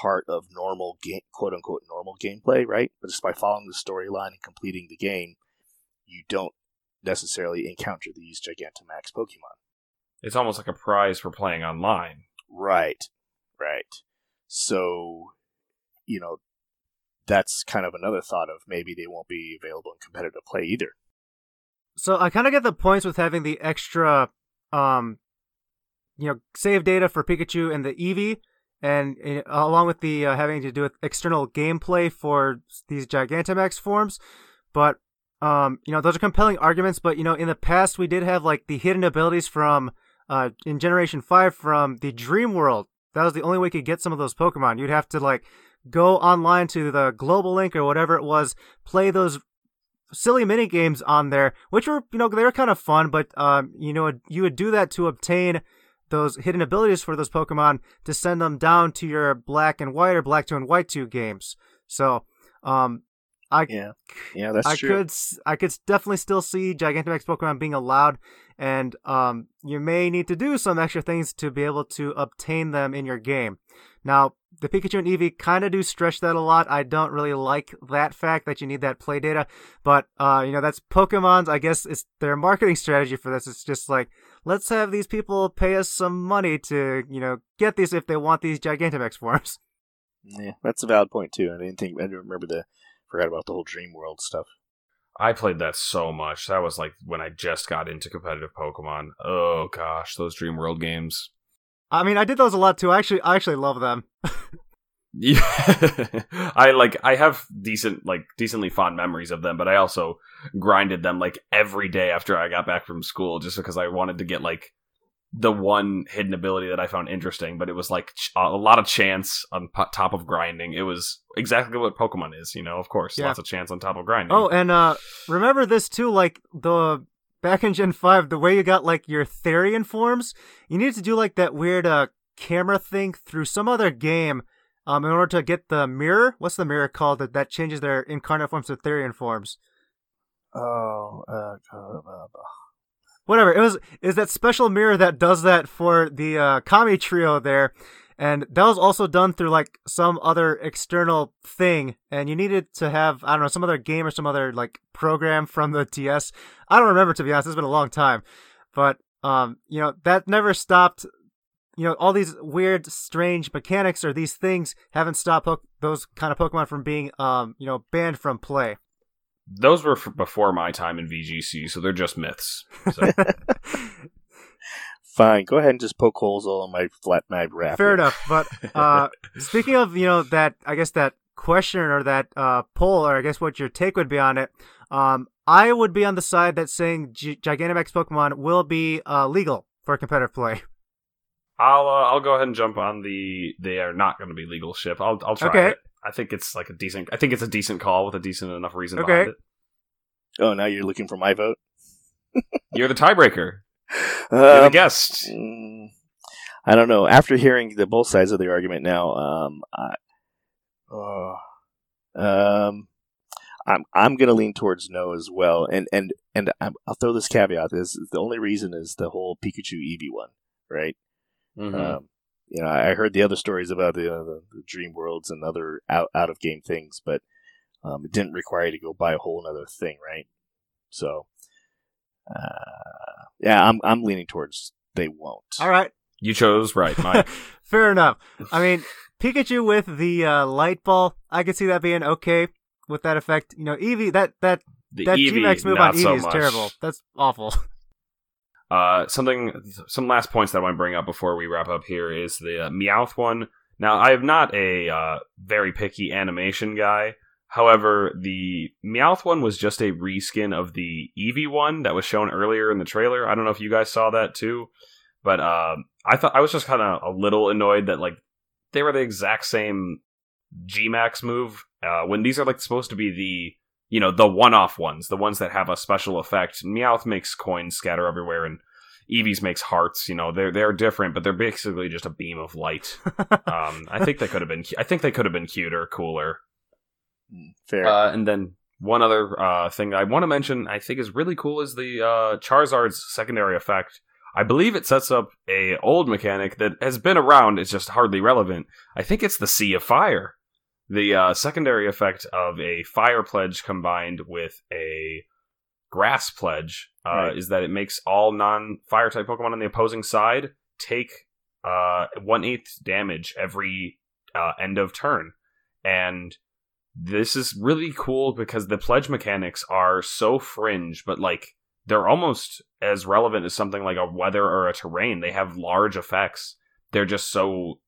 part of normal game, quote unquote normal gameplay, right? But just by following the storyline and completing the game, you don't necessarily encounter these Gigantamax Pokemon. It's almost like a prize for playing online. Right, right. So, you know, that's kind of another thought of maybe they won't be available in competitive play either. So I kind of get the points with having the extra, um, you know, save data for Pikachu and the Eevee, and uh, along with the uh, having to do with external gameplay for these Gigantamax forms. But um, you know, those are compelling arguments. But you know, in the past we did have like the hidden abilities from uh in Generation Five from the Dream World. That was the only way you could get some of those Pokemon. You'd have to like go online to the global link or whatever it was, play those silly mini games on there, which were you know they were kind of fun, but um you know you would do that to obtain those hidden abilities for those Pokemon to send them down to your Black and White or Black Two and White Two games. So um I Yeah, yeah, that's I true. could I could definitely still see Gigantamax Pokemon being allowed, and um, you may need to do some extra things to be able to obtain them in your game. Now, the Pikachu and Eevee kind of do stretch that a lot. I don't really like that fact that you need that play data, but uh, you know that's Pokemon's. I guess it's their marketing strategy for this. It's just like let's have these people pay us some money to you know get these if they want these Gigantamax forms. Yeah, that's a valid point too. I didn't think I didn't remember the forgot about the whole Dream World stuff. I played that so much. That was like when I just got into competitive Pokemon. Oh gosh, those Dream World games. I mean, I did those a lot too. I actually, I actually love them. Yeah, I like I have decent like decently fond memories of them, but I also grinded them like every day after I got back from school just because I wanted to get like the one hidden ability that I found interesting, but it was like ch- a lot of chance on po- top of grinding. It was exactly what Pokemon is, you know, of course, Yeah. lots of chance on top of grinding. Oh, and uh, remember this too, like the back in Gen Five, the way you got like your Therian forms, you needed to do like that weird uh camera thing through some other game, um, in order to get the mirror. What's the mirror called that that changes their incarnate forms to Therian forms? Oh, uh, uh, uh, Whatever it was, is that special mirror that does that for the uh, Kami trio there. And that was also done through like some other external thing, and you needed to have I don't know some other game or some other like program from the DS. I don't remember to be honest. It's been a long time, but um, you know that never stopped. You know all these weird, strange mechanics or these things haven't stopped po- those kind of Pokemon from being um you know banned from play. those were before my time in VGC, so they're just myths. So. fine. Go ahead and just poke holes all in my flat mag wrap. Fair here. enough. But uh, speaking of, you know, that I guess that question or that uh, poll, or I guess what your take would be on it, um, I would be on the side that saying G- Gigantamax Pokemon will be uh, legal for competitive play. I'll uh, I'll go ahead and jump on the they are not going to be legal ship. I'll I'll try Okay. it. I think it's like a decent. I think it's a decent call with a decent enough reason Okay. behind it. Oh, now you're looking for my vote. You're the tiebreaker. You're the Um, guest. mm, I don't know. After hearing the both sides of the argument now, um, I, uh, um, I'm I'm gonna lean towards no as well. And and and I'm, I'll throw this caveat: is the only reason is the whole Pikachu Eevee one, right? Mhm. Um, you know, I heard the other stories about the, uh, the, the Dream Worlds and other out out of game things, but um, it didn't require you to go buy a whole other thing, right? So, uh, yeah, I'm I'm leaning towards they won't. All right. you chose right, Mike. Fair enough. I mean, Pikachu with the uh, light ball, I could see that being okay with that effect. You know, Eevee, that that The that Eevee, G-Max move on Eevee so is much. terrible. That's awful. Uh, something, some last points that I want to bring up before we wrap up here is the uh, Meowth one. Now, I am not a uh, very picky animation guy. However, the Meowth one was just a reskin of the Eevee one that was shown earlier in the trailer. I don't know if you guys saw that too, but uh, I thought I was just kind of a little annoyed that like they were the exact same G-Max move uh, when these are like supposed to be the you know the one-off ones, the ones that have a special effect. Meowth makes coins scatter everywhere, and Eevee's makes hearts. You know, they're they're different, but they're basically just a beam of light. um, I think they could have been. I think they could have been cuter, cooler. Fair. Uh, and then one other uh, thing I want to mention, I think is really cool, is the uh, Charizard's secondary effect. I believe it sets up a old mechanic that has been around. It's just hardly relevant. I think it's the Sea of Fire. The uh, secondary effect of a Fire Pledge combined with a Grass Pledge uh, Right. is that it makes all non-Fire type Pokemon on the opposing side take uh, one eighth damage every uh, end of turn, and this is really cool because the pledge mechanics are so fringe, but like they're almost as relevant as something like a weather or a terrain. They have large effects. They're just so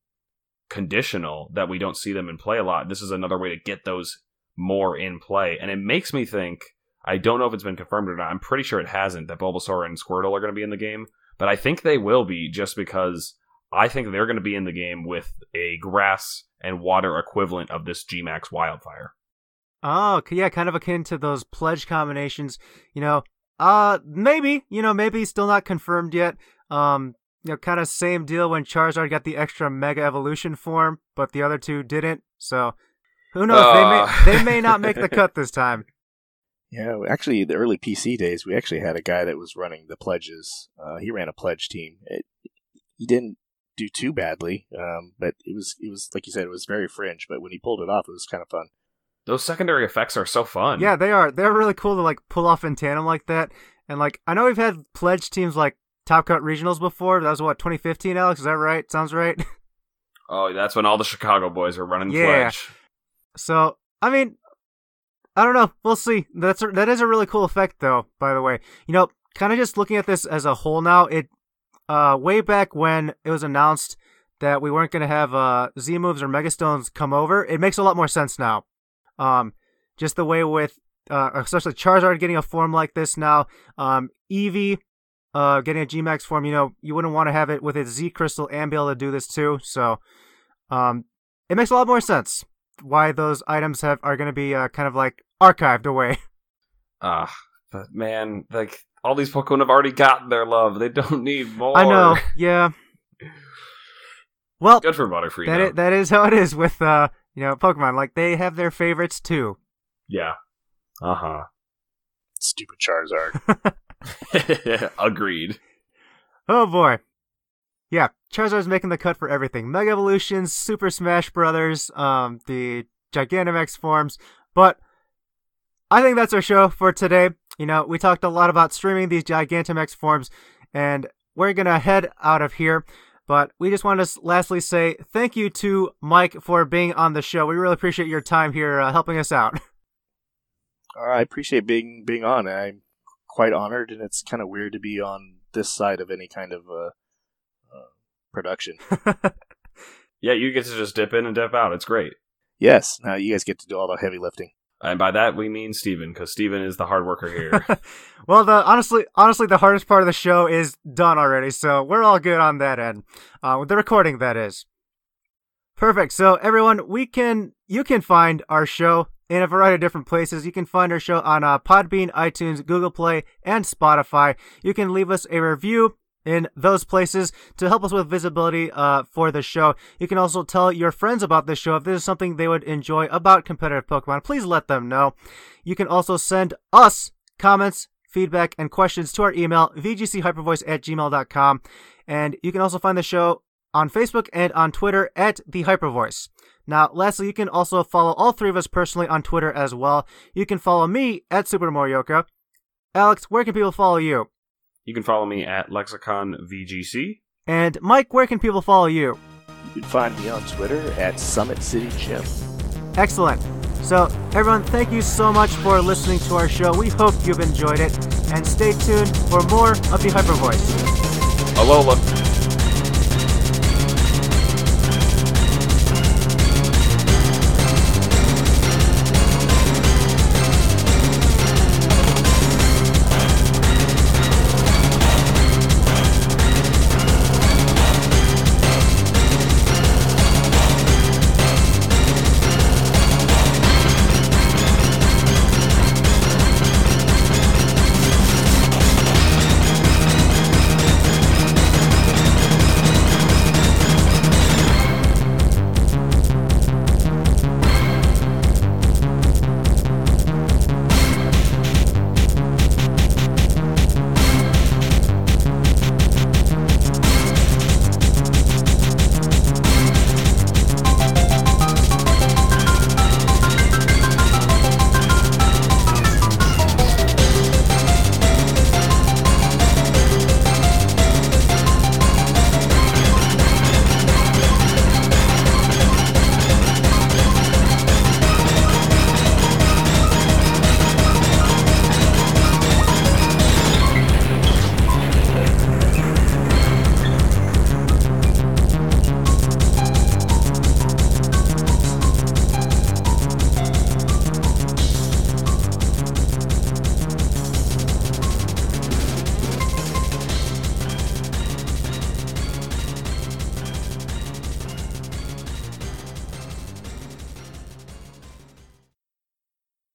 conditional that we don't see them in play a lot. This is another way to get those more in play. And it makes me think I don't know if it's been confirmed or not. I'm pretty sure it hasn't that Bulbasaur and Squirtle are going to be in the game, but I think they will be just because I think they're going to be in the game with a grass and water equivalent of this Gmax wildfire. Oh, yeah, kind of akin to those pledge combinations. You know, uh, maybe, you know, maybe still not confirmed yet. Um, you know, kind of same deal when Charizard got the extra Mega Evolution form, but the other two didn't. So, who knows? Uh. They may they may not make the cut this time. Yeah, actually, the early PC days, we actually had a guy that was running the pledges. Uh, he ran a pledge team. It, he didn't do too badly, um, but it was it was like you said, it was very fringe. But when he pulled it off, it was kind of fun. Those secondary effects are so fun. Yeah, they are. They're really cool to like pull off in tandem like that. And like, I know we've had pledge teams like Top Cut Regionals before. That was what 2015, Alex. Is that right? Sounds right. Oh, that's when all the Chicago boys are running Yeah. pledge. So, I mean, I don't know. We'll see. That's a, that is a really cool effect, though. By the way, you know, kind of just looking at this as a whole now. It uh, way back when it was announced that we weren't going to have uh, Z moves or Megastones come over, it makes a lot more sense now. Um, just the way with uh, especially Charizard getting a form like this now, um, Eevee uh, getting a Gmax form. You know, you wouldn't want to have it with its Z Crystal and be able to do this too. So, um, it makes a lot more sense why those items have are going to be uh, kind of like archived away. Ah, but man, like all these Pokemon have already gotten their love. They don't need more. I know, yeah. Well, Good for Butterfree. That, that is how it is with uh, you know, Pokemon. Like they have their favorites too. Yeah. Uh huh. Stupid Charizard. Agreed. Oh boy. Yeah, Charizard's making the cut for everything. Mega Evolutions, Super Smash Brothers, um, the Gigantamax forms. But I think that's our show for today. You know, we talked a lot about streaming these Gigantamax forms, and we're gonna head out of here. But we just want to lastly say thank you to Mike for being on the show. We really appreciate your time here uh, helping us out. Uh, I appreciate being being on. I'm quite honored, and it's kind of weird to be on this side of any kind of uh, uh, production. Yeah, you get to just dip in and dip out. It's great. yes, now you guys get to do all the heavy lifting. And by that we mean Stephen, because Stephen is the hard worker here. well, the honestly, honestly, the hardest part of the show is done already, so we're all good on that end. Uh, with the recording, that is. Perfect. So, everyone, we can you can find our show in a variety of different places. You can find our show on uh, Podbean, iTunes, Google Play, and Spotify. You can leave us a review in those places to help us with visibility uh, for the show. You can also tell your friends about this show if this is something they would enjoy about competitive Pokemon. Please let them know. You can also send us comments, feedback, and questions to our email, vgchypervoice at gmail.com. And you can also find the show on Facebook and on Twitter at the Hypervoice. Now, lastly, you can also follow all three of us personally on Twitter as well. You can follow me at Super Morioka. Alex, where can people follow you? You can follow me at Lexicon VGC. And Mike, where can people follow you? You can find me on Twitter at Summit City Gym. Excellent. So, everyone, thank you so much for listening to our show. We hope you've enjoyed it. And stay tuned for more of the Hyper Voice. Alola.